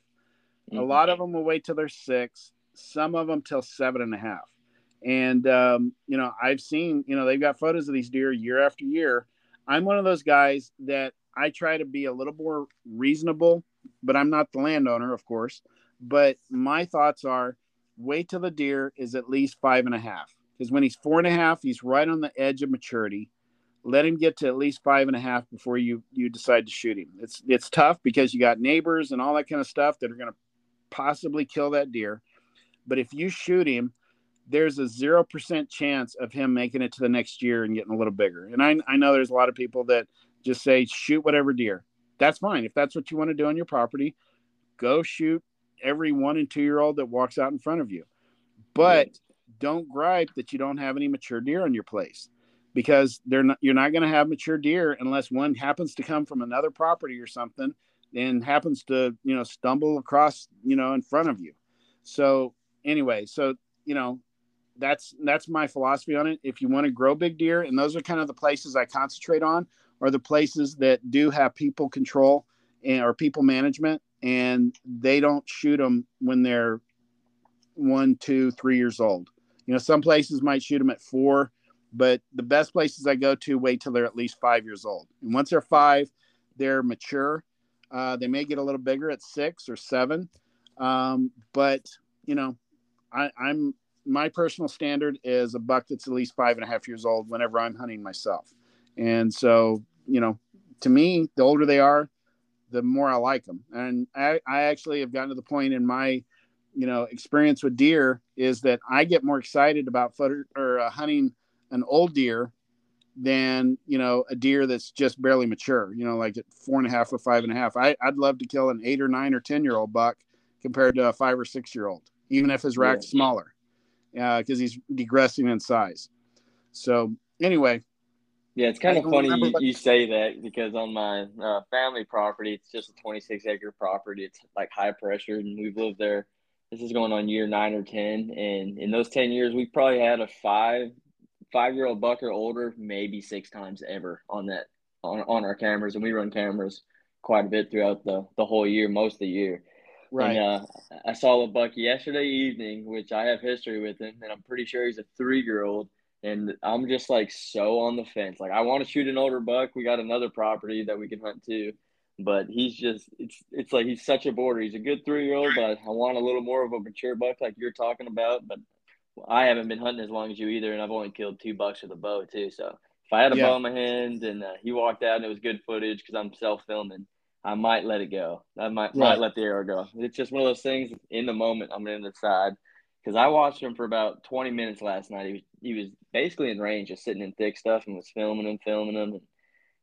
mm-hmm. A lot of them will wait till they're six. Some of them till seven and a half. And um, you know, I've seen, you know, they've got photos of these deer year after year. I'm one of those guys that I try to be a little more reasonable, but I'm not the landowner, of course. But my thoughts are wait till the deer is at least five and a half. Because when he's four and a half, he's right on the edge of maturity let him get to at least five and a half before you you decide to shoot him. It's it's tough because you got neighbors and all that kind of stuff that are going to possibly kill that deer. But if you shoot him, there's a zero percent chance of him making it to the next year and getting a little bigger. And I I know there's a lot of people that just say shoot whatever deer. That's fine if that's what you want to do on your property. Go shoot every one and two year old that walks out in front of you. But don't gripe that you don't have any mature deer on your place because they're not you're not going to have mature deer unless one happens to come from another property or something and happens to you know stumble across you know in front of you so anyway so you know that's that's my philosophy on it if you want to grow big deer and those are kind of the places i concentrate on are the places that do have people control and or people management and they don't shoot them when they're one two three years old you know some places might shoot them at four but the best places I go to wait till they're at least five years old. And once they're five, they're mature. Uh, they may get a little bigger at six or seven. Um, but, you know, I, I'm my personal standard is a buck that's at least five and a half years old whenever I'm hunting myself. And so, you know, to me, the older they are, the more I like them. And I, I actually have gotten to the point in my, you know, experience with deer is that I get more excited about footer, or uh, hunting an old deer than you know a deer that's just barely mature you know like at four and a half or five and a half I, i'd love to kill an eight or nine or ten year old buck compared to a five or six year old even if his rack's smaller. yeah. smaller because uh, he's degressing in size. So anyway.
Yeah it's kind of funny you, you, say that because on my uh, family property it's just a 26 acre property. It's like high pressure and we've lived there. This is going on year nine or ten and in those 10 years we've probably had a five five year old buck or older maybe six times ever on that on, on our cameras. And we run cameras quite a bit throughout the, the whole year most of the year right. and, uh, i saw a buck yesterday evening which i have history with him and i'm pretty sure he's a three year old and i'm just like so on the fence. Like i want to shoot an older buck. We got another property that we can hunt too. But he's just it's it's like he's such a border he's a good three year old but i want a little more of a mature buck like you're talking about but I haven't been hunting as long as you either, and I've only killed two bucks with a bow too. So if I had a yeah. bow in my hand and uh, he walked out and it was good footage because I'm self filming, I might let it go. I might right. might let the arrow go. It's just one of those things. In the moment, I'm going to decide because I watched him for about 20 minutes last night. He was he was basically in range, just sitting in thick stuff, and was filming him, filming him. And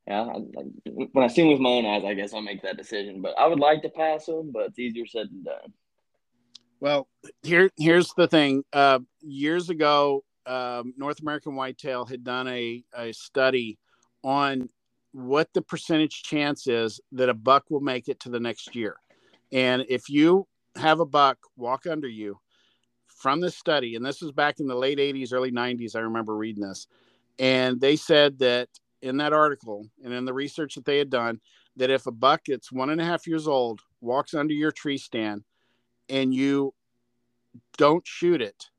yeah, I, I, when I see him with my own eyes, I guess I'll make that decision. But I would like to pass him, but it's easier said than done.
Well, here here's the thing. Uh, years ago, um, North American Whitetail had done a, a study on what the percentage chance is that a buck will make it to the next year. And if you have a buck walk under you from this study, and this was back in the late 80s, early 90s, I remember reading this, and they said that in that article and in the research that they had done, that if a buck that's one and a half years old walks under your tree stand and you don't shoot it,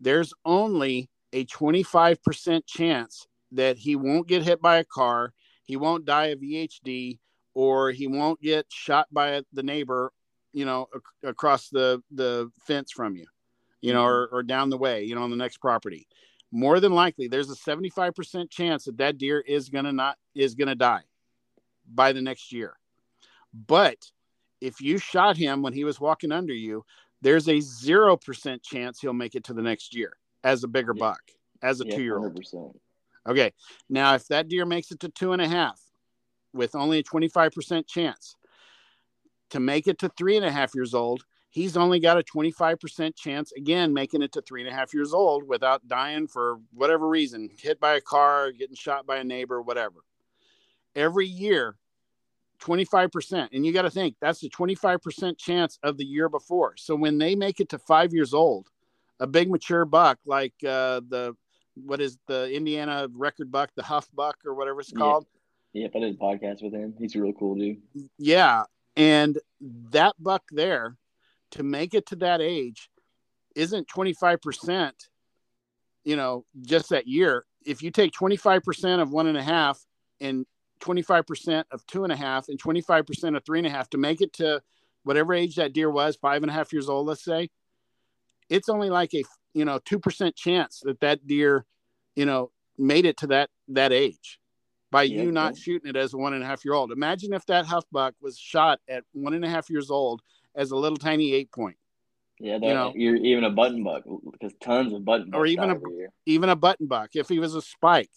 there's only a 25% chance that he won't get hit by a car, he won't die of EHD, or he won't get shot by the neighbor, you know, ac- across the, the fence from you, you know, mm-hmm. or, or down the way, you know, on the next property. More than likely, there's a 75% chance that that deer is going to not, is going to die by the next year. But if you shot him when he was walking under you, there's a 0% chance he'll make it to the next year as a bigger yeah. buck, as a yeah, two year old. Okay. Now, if that deer makes it to two and a half, with only a 25% chance to make it to three and a half years old, he's only got a 25% chance again making it to three and a half years old without dying for whatever reason hit by a car getting shot by a neighbor whatever. Every year 25% and you got to think that's a 25% chance of the year before. So when they make it to five years old a big mature buck like uh, the what is the indiana record buck the huff buck or whatever it's called?
Yeah, yeah i did a podcast with him he's a real cool dude.
Yeah and that buck there to make it to that age isn't 25%, you know, just that year. If you take 25% of one and a half and 25% of two and a half and 25% of three and a half to make it to whatever age that deer was, five and a half years old, let's say, it's only like a, you know, 2% chance that that deer, you know, made it to that, that age by yeah, you not shooting it as a one and a half year old. Imagine if that huff buck was shot at one and a half years old as a little tiny eight point.
Yeah, that, you know, you're even a button buck because tons of button
or even a even a button buck. If he was a spike,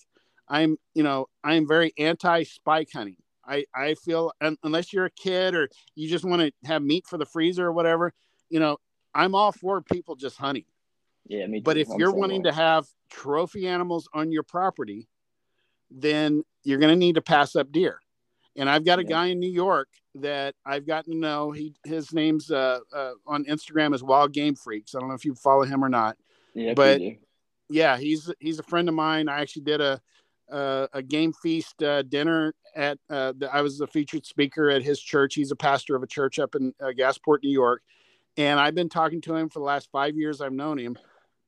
I'm you know I'm very anti spike hunting. I I feel unless you're a kid or you just want to have meat for the freezer or whatever, you know I'm all for people just hunting.
Yeah, me too.
But if I'm you're wanting way. to have trophy animals on your property, then you're going to need to pass up deer. And I've got a yeah. guy in New York that I've gotten to know. He his name's uh, uh, on Instagram is Wild Game Freaks. I don't know if you follow him or not.
Yeah,
but yeah, he's he's a friend of mine. I actually did a uh, a game feast uh, dinner at. Uh, the, I was a featured speaker at his church. He's a pastor of a church up in uh, Gasport, New York, and I've been talking to him for the last five years. I've known him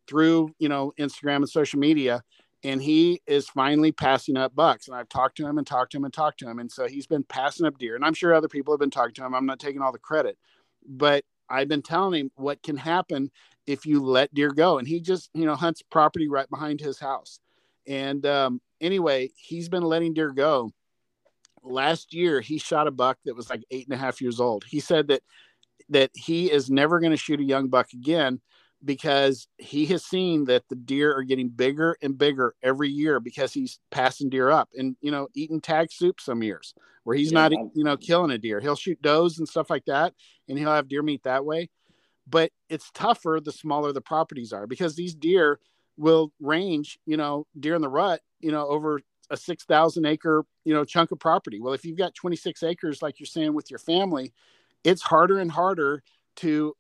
through you know Instagram and social media, and he is finally passing up bucks. And I've talked to him and talked to him and talked to him. And so he's been passing up deer. And I'm sure other people have been talking to him. I'm not taking all the credit, but I've been telling him what can happen if you let deer go. And he just, you know, hunts property right behind his house. And um, anyway, he's been letting deer go. Last year, he shot a buck that was like eight and a half years old. He said that that he is never going to shoot a young buck again because he has seen that the deer are getting bigger and bigger every year because he's passing deer up and you know eating tag soup some years where he's yeah. not you know killing a deer he'll shoot does and stuff like that and he'll have deer meat that way but it's tougher the smaller the properties are because these deer will range you know deer in the rut you know over a 6000 acre you know chunk of property well if you've got 26 acres like you're saying with your family it's harder and harder to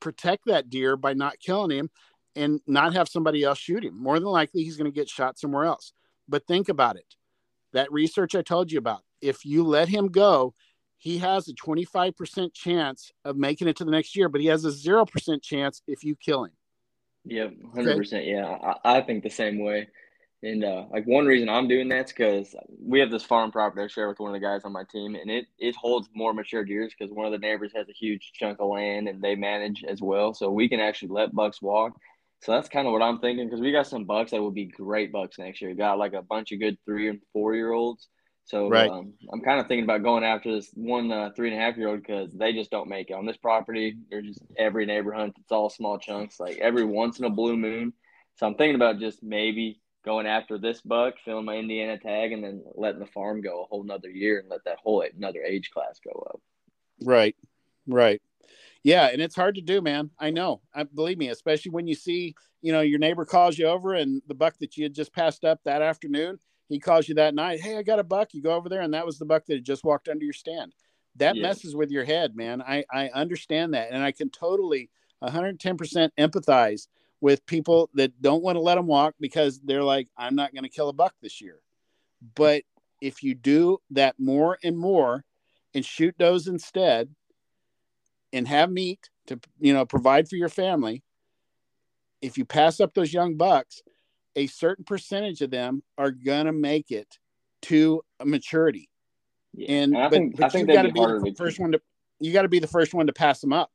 protect that deer by not killing him and not have somebody else shoot him. More than likely, he's going to get shot somewhere else. But think about it that research I told you about, if you let him go, he has a 25% chance of making it to the next year, but he has a 0% chance if you kill him.
Yeah, 100%. Okay? Yeah, I, I think the same way. And uh, like one reason I'm doing that's because we have this farm property I share with one of the guys on my team, and it it holds more mature deers because one of the neighbors has a huge chunk of land and they manage as well, so we can actually let bucks walk. So that's kind of what I'm thinking because we got some bucks that would be great bucks next year. We got like a bunch of good three and four year olds. So right. um, I'm kind of thinking about going after this one uh, three and a half year old because they just don't make it on this property. They're just every neighbor hunt. It's all small chunks, like every once in a blue moon. So I'm thinking about just maybe going after this buck, filling my Indiana tag, and then letting the farm go a whole another year and let that whole another age class go up.
Right, right. Yeah, and it's hard to do, man. I know. I believe me, especially when you see, you know, your neighbor calls you over and the buck that you had just passed up that afternoon, he calls you that night. Hey, I got a buck. You go over there, and that was the buck that had just walked under your stand. That yes. messes with your head, man. I I understand that, and I can totally 110% empathize with people that don't want to let them walk because they're like, I'm not going to kill a buck this year. But if you do that more and more and shoot those instead and have meat to, you know, provide for your family, if you pass up those young bucks, a certain percentage of them are going to make it to a maturity. Yeah. And, and I but, think, but I think you got to be the first one to, you got to be the first one to pass them up.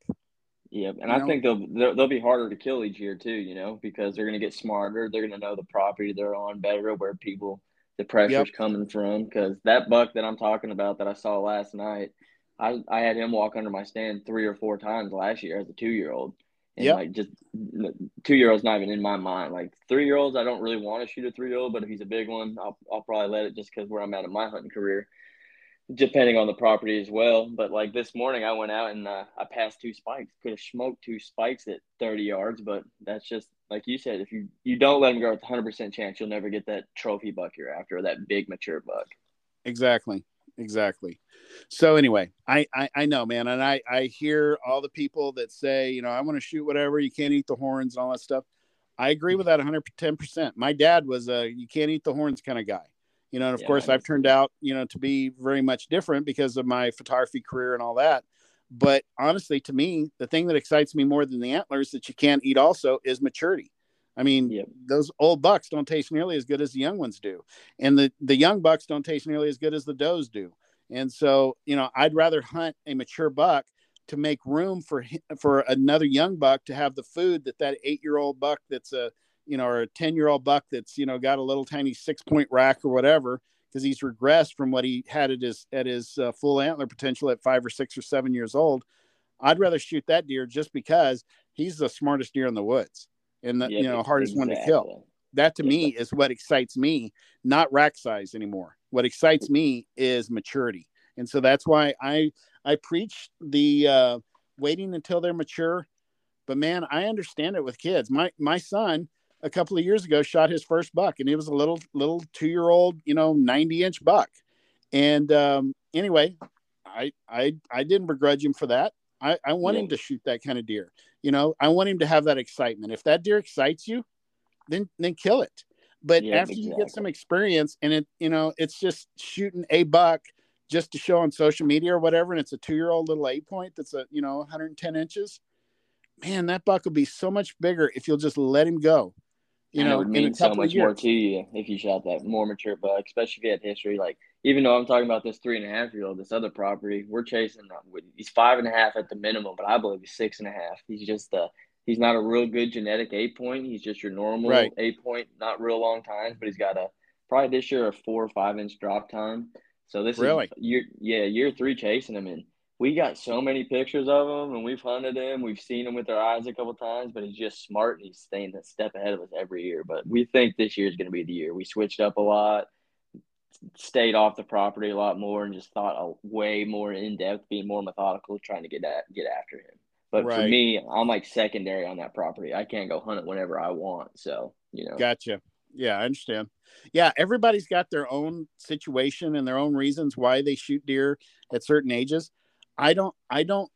Yep, and you I know? think they'll, they'll they'll be harder to kill each year too. You know, because they're going to get smarter. They're going to know the property they're on better, where people the pressure's yep. coming from. Because that buck that I'm talking about that I saw last night, I I had him walk under my stand three or four times last year as a two year old. And yep. like just two year olds not even in my mind. Like three year olds, I don't really want to shoot a three year old, but if he's a big one, I'll I'll probably let it just because where I'm at in my hunting career. Depending on the property as well. But like this morning, I went out and uh, I passed two spikes. Could have smoked two spikes at 30 yards, but that's just like you said. If you you don't let them go with 100 percent chance, you'll never get that trophy buck you're after, that big mature buck.
Exactly, exactly. So anyway, I, I I know, man, and I I hear all the people that say, you know, I want to shoot whatever. You can't eat the horns and all that stuff. I agree with that 110. percent My dad was a you can't eat the horns kind of guy you know and of yeah, course i've turned out you know to be very much different because of my photography career and all that. But honestly to me the thing that excites me more than the antlers that you can't eat also is maturity. I mean yep. those old bucks don't taste nearly as good as the young ones do and the the young bucks don't taste nearly as good as the does do. And so you know i'd rather hunt a mature buck to make room for for another young buck to have the food that that eight year old buck that's a you know, or a 10 year old buck that's, you know, got a little tiny six point rack or whatever, because he's regressed from what he had at his, at his uh, full antler potential at five or six or seven years old. I'd rather shoot that deer just because he's the smartest deer in the woods and the, you know, hardest exactly. one to kill. That to yeah. me is what excites me, not rack size anymore. What excites me is maturity. And so that's why I, I preach the, uh, waiting until they're mature. But man, I understand it with kids. My, my son, a couple of years ago shot his first buck and he was a little little two year old you know 90 inch buck. And um, anyway I, I i didn't begrudge him for that. I, I want yeah. him to shoot that kind of deer. You know i want him to have that excitement. If that deer excites you then then kill it. But yeah, after exactly. you get some experience and it you know it's just shooting a buck just to show on social media or whatever and it's a two year old little eight point that's a you know 110 inches man that buck will be so much bigger if you'll just let him go
you know, it would mean so much more to you if you shot that more mature buck, especially if you had history. Like, even though I'm talking about this three and a half year old, this other property, we're chasing. Uh, he's five and a half at the minimum, but I believe he's six and a half. He's just uh, he's not a real good genetic eight point. He's just your normal right. eight point, not real long tines, but he's got a probably this year a four or five inch drop tine. So this really? is year yeah year three chasing him and we got so many pictures of him and we've hunted him. We've seen him with our eyes a couple times, but he's just smart and he's staying a step ahead of us every year. But we think this year is going to be the year. We switched up a lot, stayed off the property a lot more, and just thought a way more in depth, being more methodical, trying to get at get after him. But right. for me, I'm like secondary on that property. I can't go hunt it whenever I want. So you know.
Gotcha. Yeah, I understand. Yeah, everybody's got their own situation and their own reasons why they shoot deer at certain ages. I don't I don't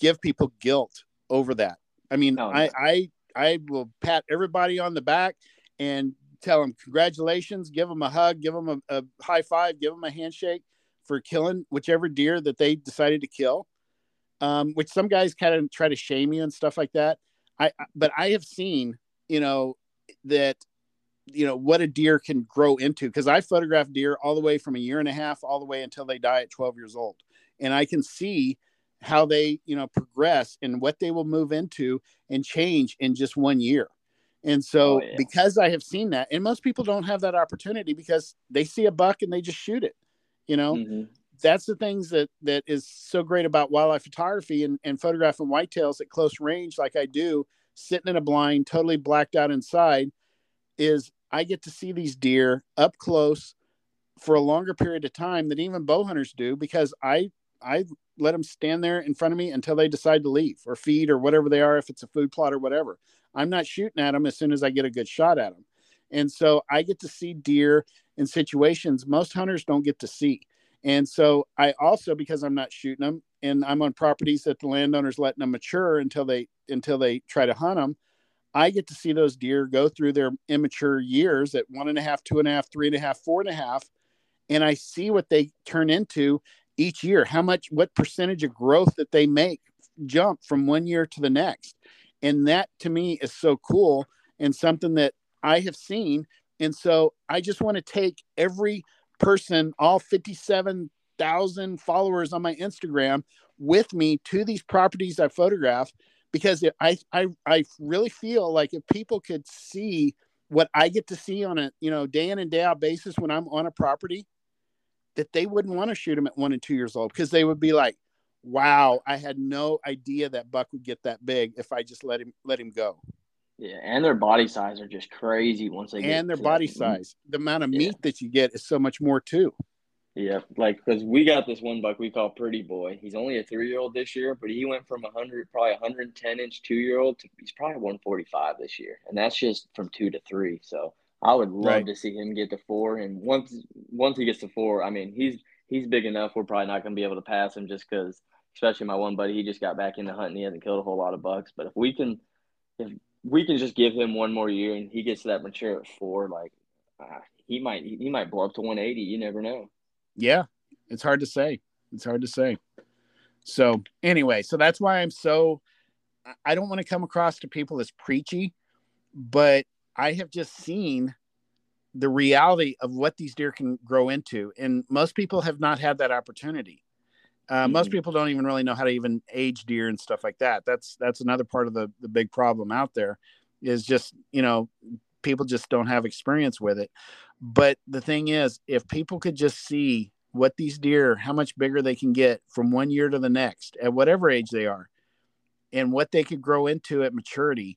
give people guilt over that. I mean, oh, I I I will pat everybody on the back and tell them congratulations, give them a hug, give them a, a high five, give them a handshake for killing whichever deer that they decided to kill. Um, which some guys kind of try to shame you and stuff like that. I but I have seen, you know, that you know what a deer can grow into because I photograph deer all the way from a year and a half all the way until they die at 12 years old and I can see how they, you know, progress and what they will move into and change in just one year. And so, oh, yeah. because I have seen that, and most people don't have that opportunity because they see a buck and they just shoot it, you know. Mm-hmm. That's the things that that is so great about wildlife photography and, and photographing whitetails at close range, like I do, sitting in a blind, totally blacked out inside, is I get to see these deer up close for a longer period of time than even bow hunters do because I I let them stand there in front of me until they decide to leave or feed or whatever they are, if it's a food plot or whatever. I'm not shooting at them as soon as I get a good shot at them. And so I get to see deer in situations most hunters don't get to see. And so I also, because I'm not shooting them and I'm on properties that the landowner's letting them mature until they until they try to hunt them, I get to see those deer go through their immature years at one and a half, two and a half, three and a half, four and a half, and I see what they turn into each year, how much, what percentage of growth that they make jump from one year to the next. And that to me is so cool and something that I have seen. And so I just want to take every person, all 57,000 followers on my Instagram with me to these properties I photograph because I, I, I really feel like if people could see what I get to see on a, you know, day in and day out basis when I'm on a property, that they wouldn't want to shoot him at one and two years old because they would be like, "Wow, I had no idea that buck would get that big if I just let him let him go."
Yeah, and their body size are just crazy once they
and their body size. The amount of meat that you get is so much more too.
Yeah, like because we got this one buck we call Pretty Boy. He's only a three year old this year, but he went from a hundred, probably hundred and ten inch two year old to he's probably one forty five this year, and that's just from two to three. So I would love right. to see him get to four, and once once he gets to four, I mean he's he's big enough. We're probably not going to be able to pass him just because, especially my one buddy, he just got back into hunting. He hasn't killed a whole lot of bucks, but if we can, if we can just give him one more year and he gets to that mature at four, like uh, he might he might blow up to one eighty. You never know.
Yeah, it's hard to say. It's hard to say. So anyway, so that's why I'm so I don't want to come across to people as preachy, but I have just seen the reality of what these deer can grow into, and most people have not had that opportunity. Uh, mm-hmm. Most people don't even really know how to even age deer and stuff like that. That's that's another part of the the big problem out there, is just you know people just don't have experience with it. But the thing is, if people could just see what these deer, how much bigger they can get from one year to the next at whatever age they are, and what they could grow into at maturity,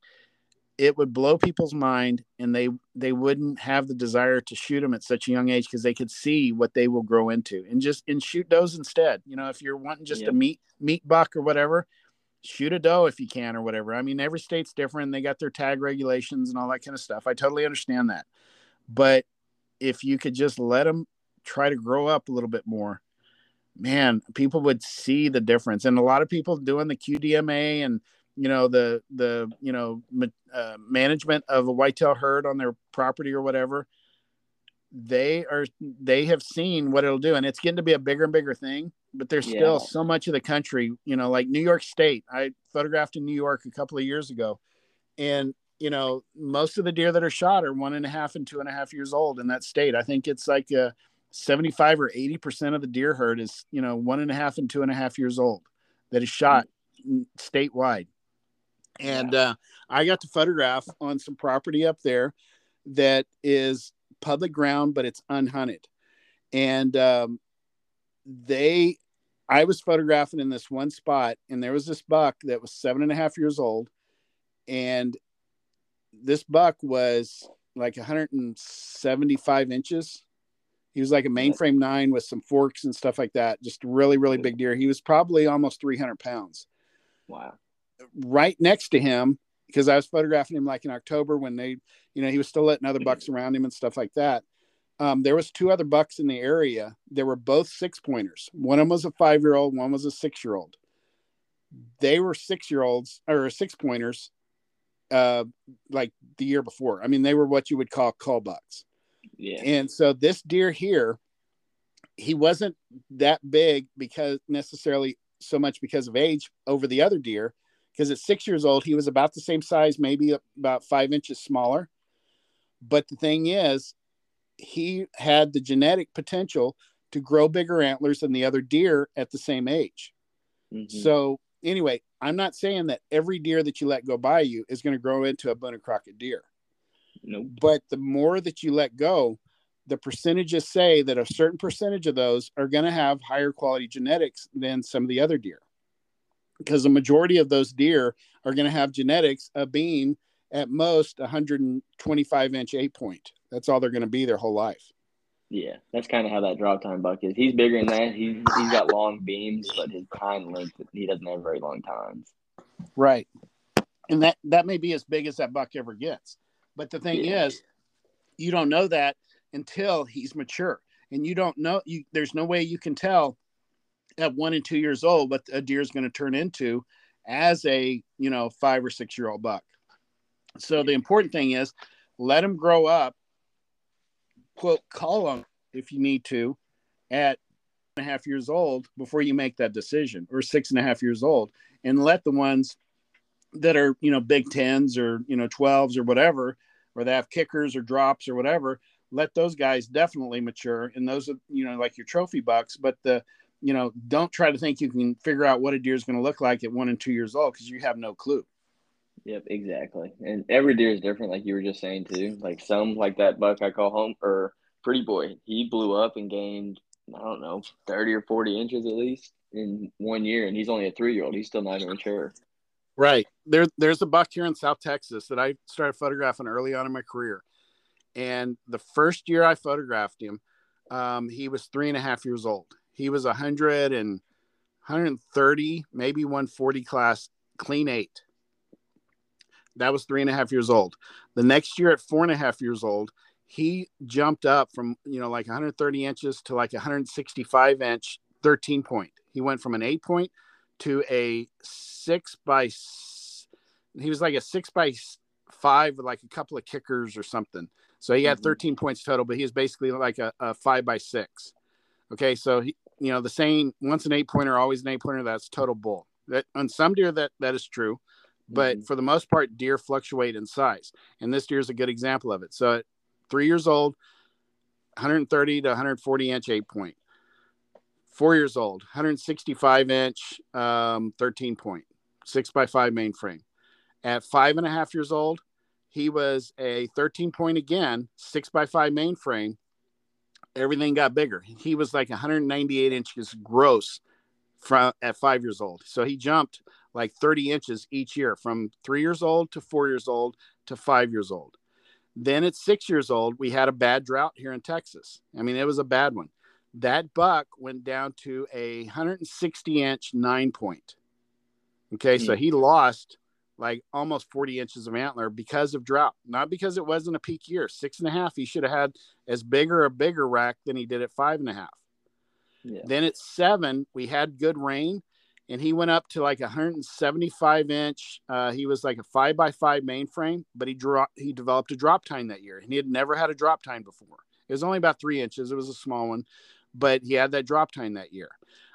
it would blow people's mind and they they wouldn't have the desire to shoot them at such a young age because they could see what they will grow into and just and shoot does instead. You know if you're wanting just a meat meat buck or whatever shoot a doe if you can or whatever. I mean every state's different. They got their tag regulations and all that kind of stuff. I totally understand that. But if you could just let them try to grow up a little bit more, man, people would see the difference. And a lot of people doing the QDMA and you know the the you know uh, management of a whitetail herd on their property or whatever they are they have seen what it'll do and it's getting to be a bigger and bigger thing but there's yeah. still so much of the country you know like new york state. I photographed in new york a couple of years ago and you know most of the deer that are shot are one and a half and two and a half years old in that state. I think it's like a 75 or 80 percent of the deer herd is you know one and a half and two and a half years old that is shot statewide and yeah. uh, i got to photograph on some property up there that is public ground but it's unhunted and um, they i was photographing in this one spot and there was this buck that was seven and a half years old and this buck was like 175 inches he was like a mainframe nine with some forks and stuff like that. Just really, really big deer. He was probably almost 300 pounds.
Wow.
Right next to him, because I was photographing him like in October when they, you know, he was still letting other bucks around him and stuff like that. Um, there was two other bucks in the area. They were both six pointers. One of them was a five year old. One was a six year old. They were six year olds or six pointers, uh, like the year before. I mean, they were what you would call cull bucks.
Yeah.
And so this deer here, he wasn't that big because necessarily so much because of age over the other deer. Because at six years old, he was about the same size, maybe about five inches smaller. But the thing is, he had the genetic potential to grow bigger antlers than the other deer at the same age. Mm-hmm. So, anyway, I'm not saying that every deer that you let go by you is going to grow into a Boone and Crockett deer.
Nope.
But the more that you let go, the percentages say that a certain percentage of those are going to have higher quality genetics than some of the other deer. Because the majority of those deer are going to have genetics of being at most 125 inch eight point. That's all they're going to be their whole life.
Yeah, that's kind of how that drop tine buck is. He's bigger than that. He's he's got long beams, but his tine length he doesn't have very long tines.
Right, and that that may be as big as that buck ever gets. But the thing yeah. is, you don't know that until he's mature, and you don't know. You there's no way you can tell at one and two years old what a deer is going to turn into as a you know five or six year old buck. So the important thing is let them grow up. Quote, cull them if you need to at and a half years old before you make that decision, or six and a half years old, and let the ones that are you know big tens or you know 12s or whatever or they have kickers or drops or whatever let those guys definitely mature and those are you know like your trophy bucks but the you know don't try to think you can figure out what a deer is going to look like at one and two years old because you have no clue
yep exactly and every deer is different like you were just saying too like some like that buck i call home or pretty boy he blew up and gained i don't know 30 or 40 inches at least in one year and he's only a three year old he's still not even mature
Right. There, there's a buck here in South Texas that I started photographing early on in my career. And the first year I photographed him, um, he was three and a half years old. He was 100 and 130, maybe 140 class, clean eight. That was three and a half years old. The next year at four and a half years old, he jumped up from, you know, like 130 inches to like 165 inch 13 point. He went from an eight point to a six by, he was like a six by five with like a couple of kickers or something. So he had mm-hmm. 13 points total, but he was basically like a, a five by six. Okay. So he, you know, the saying once an eight pointer, always an eight pointer, that's total bull. That on some deer that that is true, but mm-hmm. for the most part, deer fluctuate in size. And this deer is a good example of it. So at three years old, 130 to 140 inch eight point. Four years old, 165 inch, um, 13 point, six by five mainframe. At five and a half years old, he was a 13 point again, six by five mainframe. Everything got bigger. He was like 198 inches gross from at five years old. So he jumped like 30 inches each year from three years old to four years old to five years old. Then at six years old, we had a bad drought here in Texas. I mean, it was a bad one. That buck went down to a 160 inch nine point. Okay, mm. so hmm. he lost like almost 40 inches of antler because of drought, not because it wasn't a peak year. Six and a half, he should have had as bigger a bigger rack than he did at five and a half. Yeah. Then at seven, we had good rain and he went up to like 175 inch. Uh, he was like a five by five mainframe, but he dropped, he developed a drop tine that year and he had never had a drop tine before. It was only about three inches. It was a small one, but he had that drop tine that year.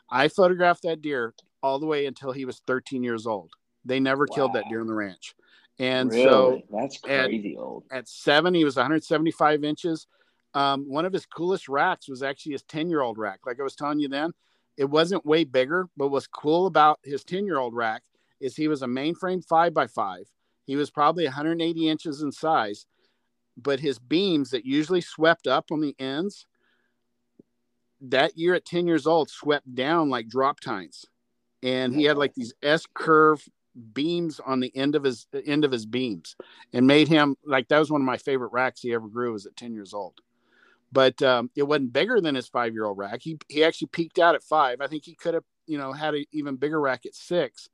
I photographed that deer all the way until he was 13 years old they never wow. killed that deer on the ranch. And really? so
that's crazy at, old.
At seven, he was 175 inches. Um, one of his coolest racks was actually his 10 year old rack. Like I was telling you then, it wasn't way bigger, but what's cool about his 10 year old rack is he was a mainframe five by five. He was probably 180 inches in size, but his beams that usually swept up on the ends that year at 10 years old swept down like drop tines. And he had like these S curve beams on the end of his end of his beams and made him like that was one of my favorite racks he ever grew was at 10 years old. But um, it wasn't bigger than his five year old rack. He, he actually peaked out at five. I think he could have you know had an even bigger rack at six.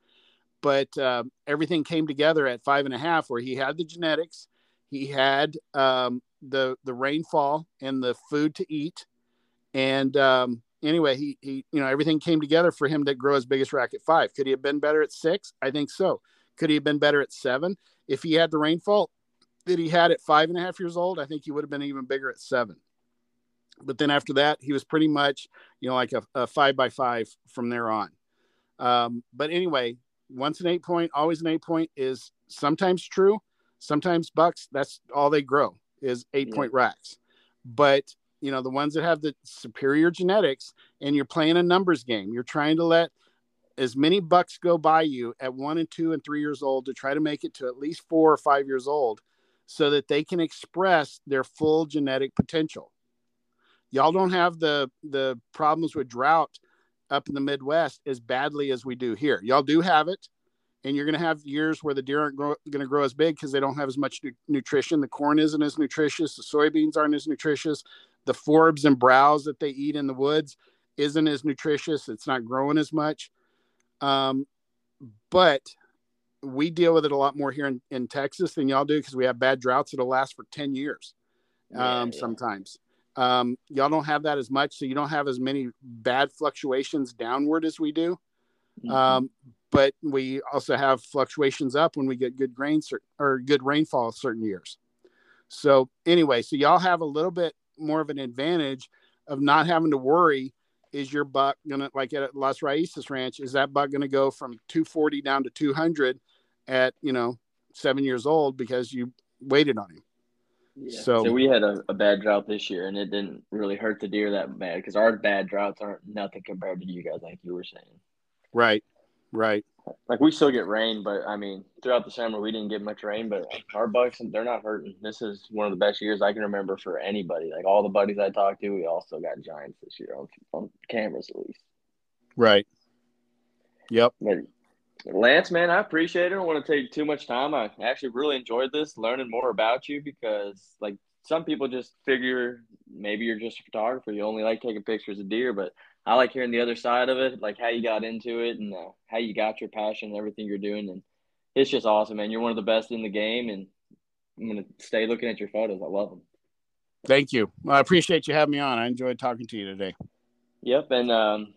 But uh, everything came together at five and a half where he had the genetics. He had um, the the rainfall and the food to eat. And um, anyway, he he you know everything came together for him to grow his biggest rack at five. Could he have been better at six? I think so. Could he have been better at seven if he had the rainfall that he had at five and a half years old? I think he would have been even bigger at seven. But then after that, he was pretty much you know like a, a five by five from there on. Um, but anyway, once an eight point, always an eight point is sometimes true. Sometimes bucks, that's all they grow is eight yeah. point racks. But you know the ones that have the superior genetics and you're playing a numbers game you're trying to let as many bucks go by you at one and two and three years old to try to make it to at least four or five years old so that they can express their full genetic potential y'all don't have the the problems with drought up in the midwest as badly as we do here y'all do have it and you're going to have years where the deer aren't going to grow as big because they don't have as much nu- nutrition. The corn isn't as nutritious. The soybeans aren't as nutritious the forbs and browse that they eat in the woods isn't as nutritious. It's not growing as much. Um, but we deal with it a lot more here in, in Texas than y'all do because we have bad droughts that'll last for 10 years um, yeah, yeah. sometimes. Um, y'all don't have that as much, so you don't have as many bad fluctuations downward as we do. Mm-hmm. Um, but we also have fluctuations up when we get good grains or, or good rainfall certain years. So anyway, so y'all have a little bit more of an advantage of not having to worry is your buck gonna like at Las Raíces Ranch is that buck gonna go from 240 down to 200 at you know seven years old because you waited on him.
Yeah. So, so, we had a, a, bad drought this year, and it didn't really hurt the deer that bad because our bad droughts aren't nothing compared to you guys, like you were saying.
Right, right
like we still get rain, but I mean, throughout the summer we didn't get much rain. But our bucks, they're not hurting. This is one of the best years I can remember for anybody. Like all the buddies I talked to, we all still got giants this year on, on cameras at least.
Right. Yep.
But Lance, man, I appreciate it. I don't want to take too much time. I actually really enjoyed this, learning more about you because, like some people just figure maybe you're just a photographer. You only like taking pictures of deer, but I like hearing the other side of it, like how you got into it and uh, how you got your passion and everything you're doing. And it's just awesome, man. You're one of the best in the game, and I'm gonna stay looking at your photos. I love them.
Thank you. Well, I appreciate you having me on. I enjoyed talking to you today.
Yep, and um,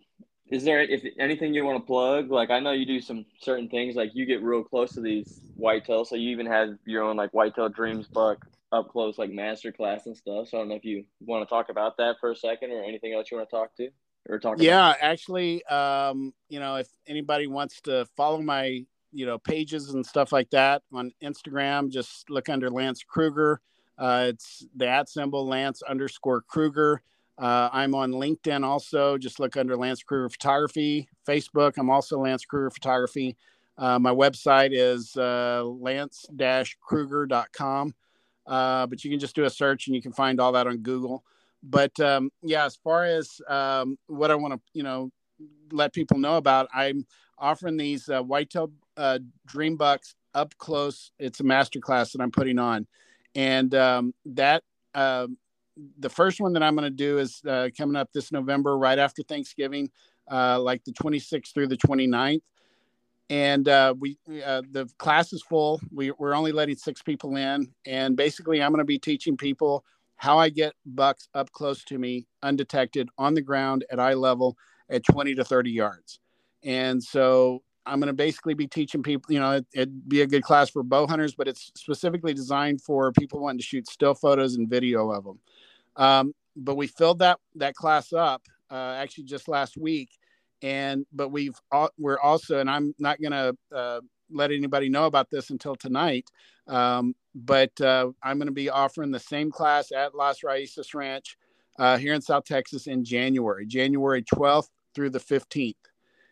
is there if anything you want to plug? Like I know you do some certain things, like you get real close to these whitetails, so you even have your own like whitetail dreams buck up close like master class and stuff. So I don't know if you want to talk about that for a second or anything else you want to talk to
yeah, actually, um, you know, if anybody wants to follow my, you know, pages and stuff like that on Instagram, just look under Lance Kruger. Uh, it's the at symbol Lance underscore Kruger. Uh, I'm on LinkedIn also. Just look under Lance Kruger Photography. Facebook, I'm also Lance Kruger Photography. Uh, my website is uh, lance-kruger.com. Uh, but you can just do a search and you can find all that on Google. But um, yeah, as far as um, what I want to, you know, let people know about, I'm offering these uh, whitetail uh, dream bucks up close. It's a master class that I'm putting on, and um, that uh, the first one that I'm going to do is uh, coming up this November, right after Thanksgiving, uh, like the 26th through the 29th and uh, we uh, the class is full. We, we're only letting six people in, and basically, I'm going to be teaching people how I get bucks up close to me, undetected, on the ground at eye level, at 20 to 30 yards. And so I'm going to basically be teaching people. You know, it, would be a good class for bow hunters, but it's specifically designed for people wanting to shoot still photos and video of them. Um, but we filled that that class up uh, actually just last week and but we've we're also and i'm not going to uh, let anybody know about this until tonight um, but uh, i'm going to be offering the same class at las raíces ranch uh, here in south texas in january january 12th through the 15th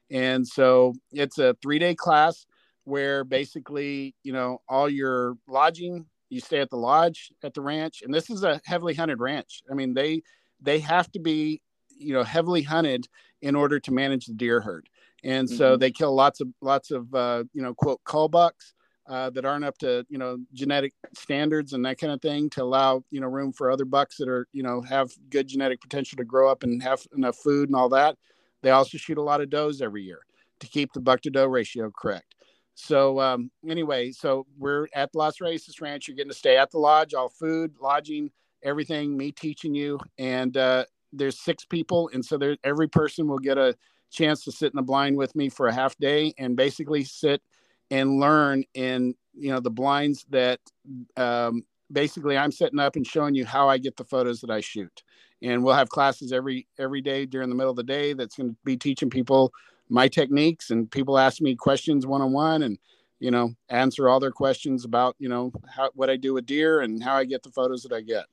and so it's a three day class where basically you know all your lodging you stay at the lodge at the ranch and this is a heavily hunted ranch i mean they they have to be you know heavily hunted in order to manage the deer herd. And so mm-hmm. they kill lots of lots of uh, you know quote cull bucks uh, that aren't up to you know genetic standards and that kind of thing to allow you know room for other bucks that are you know have good genetic potential to grow up and have enough food and all that. They also shoot a lot of does every year to keep the buck to doe ratio correct. So um, anyway, so we're at the Las Raíces Ranch. You're getting to stay at the lodge, all food, lodging, everything. Me teaching you, and uh, there's six people, and so there every person will get a chance to sit in the blind with me for a half day and basically sit and learn in you know the blinds that um, basically I'm setting up and showing you how I get the photos that I shoot. And we'll have classes every every day during the middle of the day that's going to be teaching people my techniques and people ask me questions one on one and you know answer all their questions about you know how what I do with deer and how I get the photos that I get.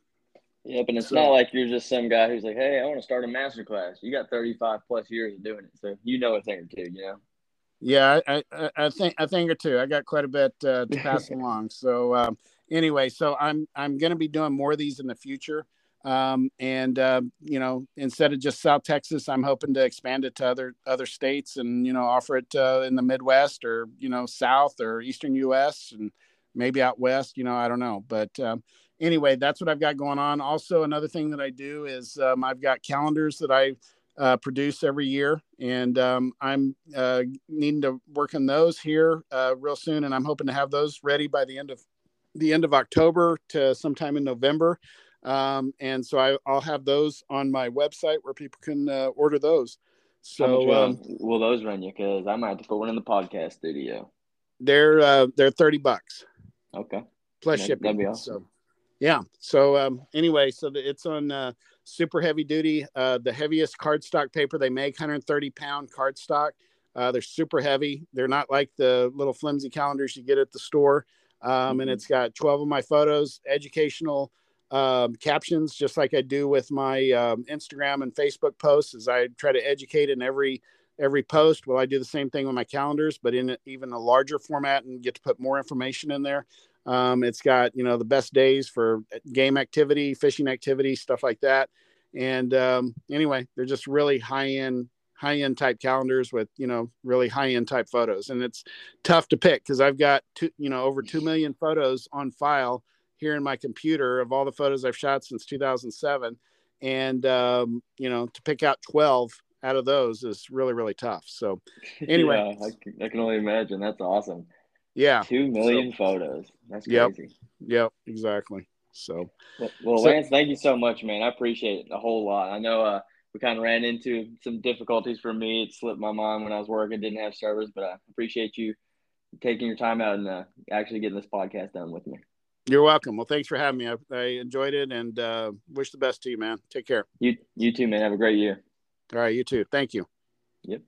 Yep, and it's so, not like you're just some guy who's like, "Hey, I want to start a master class." You got 35 plus years of doing it, so you know a thing or two, you know.
Yeah, I, I, I think a thing or two. I got quite a bit uh, to pass along. So um, anyway, so I'm I'm going to be doing more of these in the future, um, and uh, you know, instead of just South Texas, I'm hoping to expand it to other other states and you know offer it uh, in the Midwest or you know South or Eastern U.S. and maybe out west. You know, I don't know, but um, anyway, that's what I've got going on. Also, another thing that I do is um, I've got calendars that I uh, produce every year, and um, I'm uh, needing to work on those here uh, real soon, and I'm hoping to have those ready by the end of the end of October to sometime in November. Um, and so I, will have those on my website where people can uh, order those. So
um, will those run you? Because I might have to put one in the podcast studio.
They're uh, they're thirty bucks.
Okay.
Plus that, shipping. That'd be awesome. So, yeah. So um, anyway, so the, it's on uh, super heavy duty, uh, the heaviest cardstock paper they make, 130 pound cardstock. Uh, they're super heavy. They're not like the little flimsy calendars you get at the store. Um, mm-hmm. And it's got 12 of my photos, educational um, captions, just like I do with my um, Instagram and Facebook posts. As I try to educate in every every post. Well, I do the same thing with my calendars, but in even a larger format and get to put more information in there. Um, it's got you know the best days for game activity, fishing activity, stuff like that. And um, anyway, they're just really high end high end type calendars with you know really high end type photos and it's tough to pick because i've got two you know over 2 million photos on file here in my computer of all the photos I've shot since 2007, and um, you know, to pick out 12 out of those is really really tough. So, anyway,
yeah, I, can, I, can only imagine. That's awesome.
Yeah,
two million so, photos. That's crazy.
Yep, yep, exactly. So,
well, well so, Lance, thank you so much, man. I appreciate it a whole lot. I know uh, we kind of ran into some difficulties for me. It slipped my mind when I was working, didn't have service, but I appreciate you taking your time out and uh, actually getting this podcast done with me.
You're welcome. Well, thanks for having me. I, I enjoyed it and uh, wish the best to you, man. Take care.
You, you too, man. Have a great year.
All right. You too. Thank you.
Yep.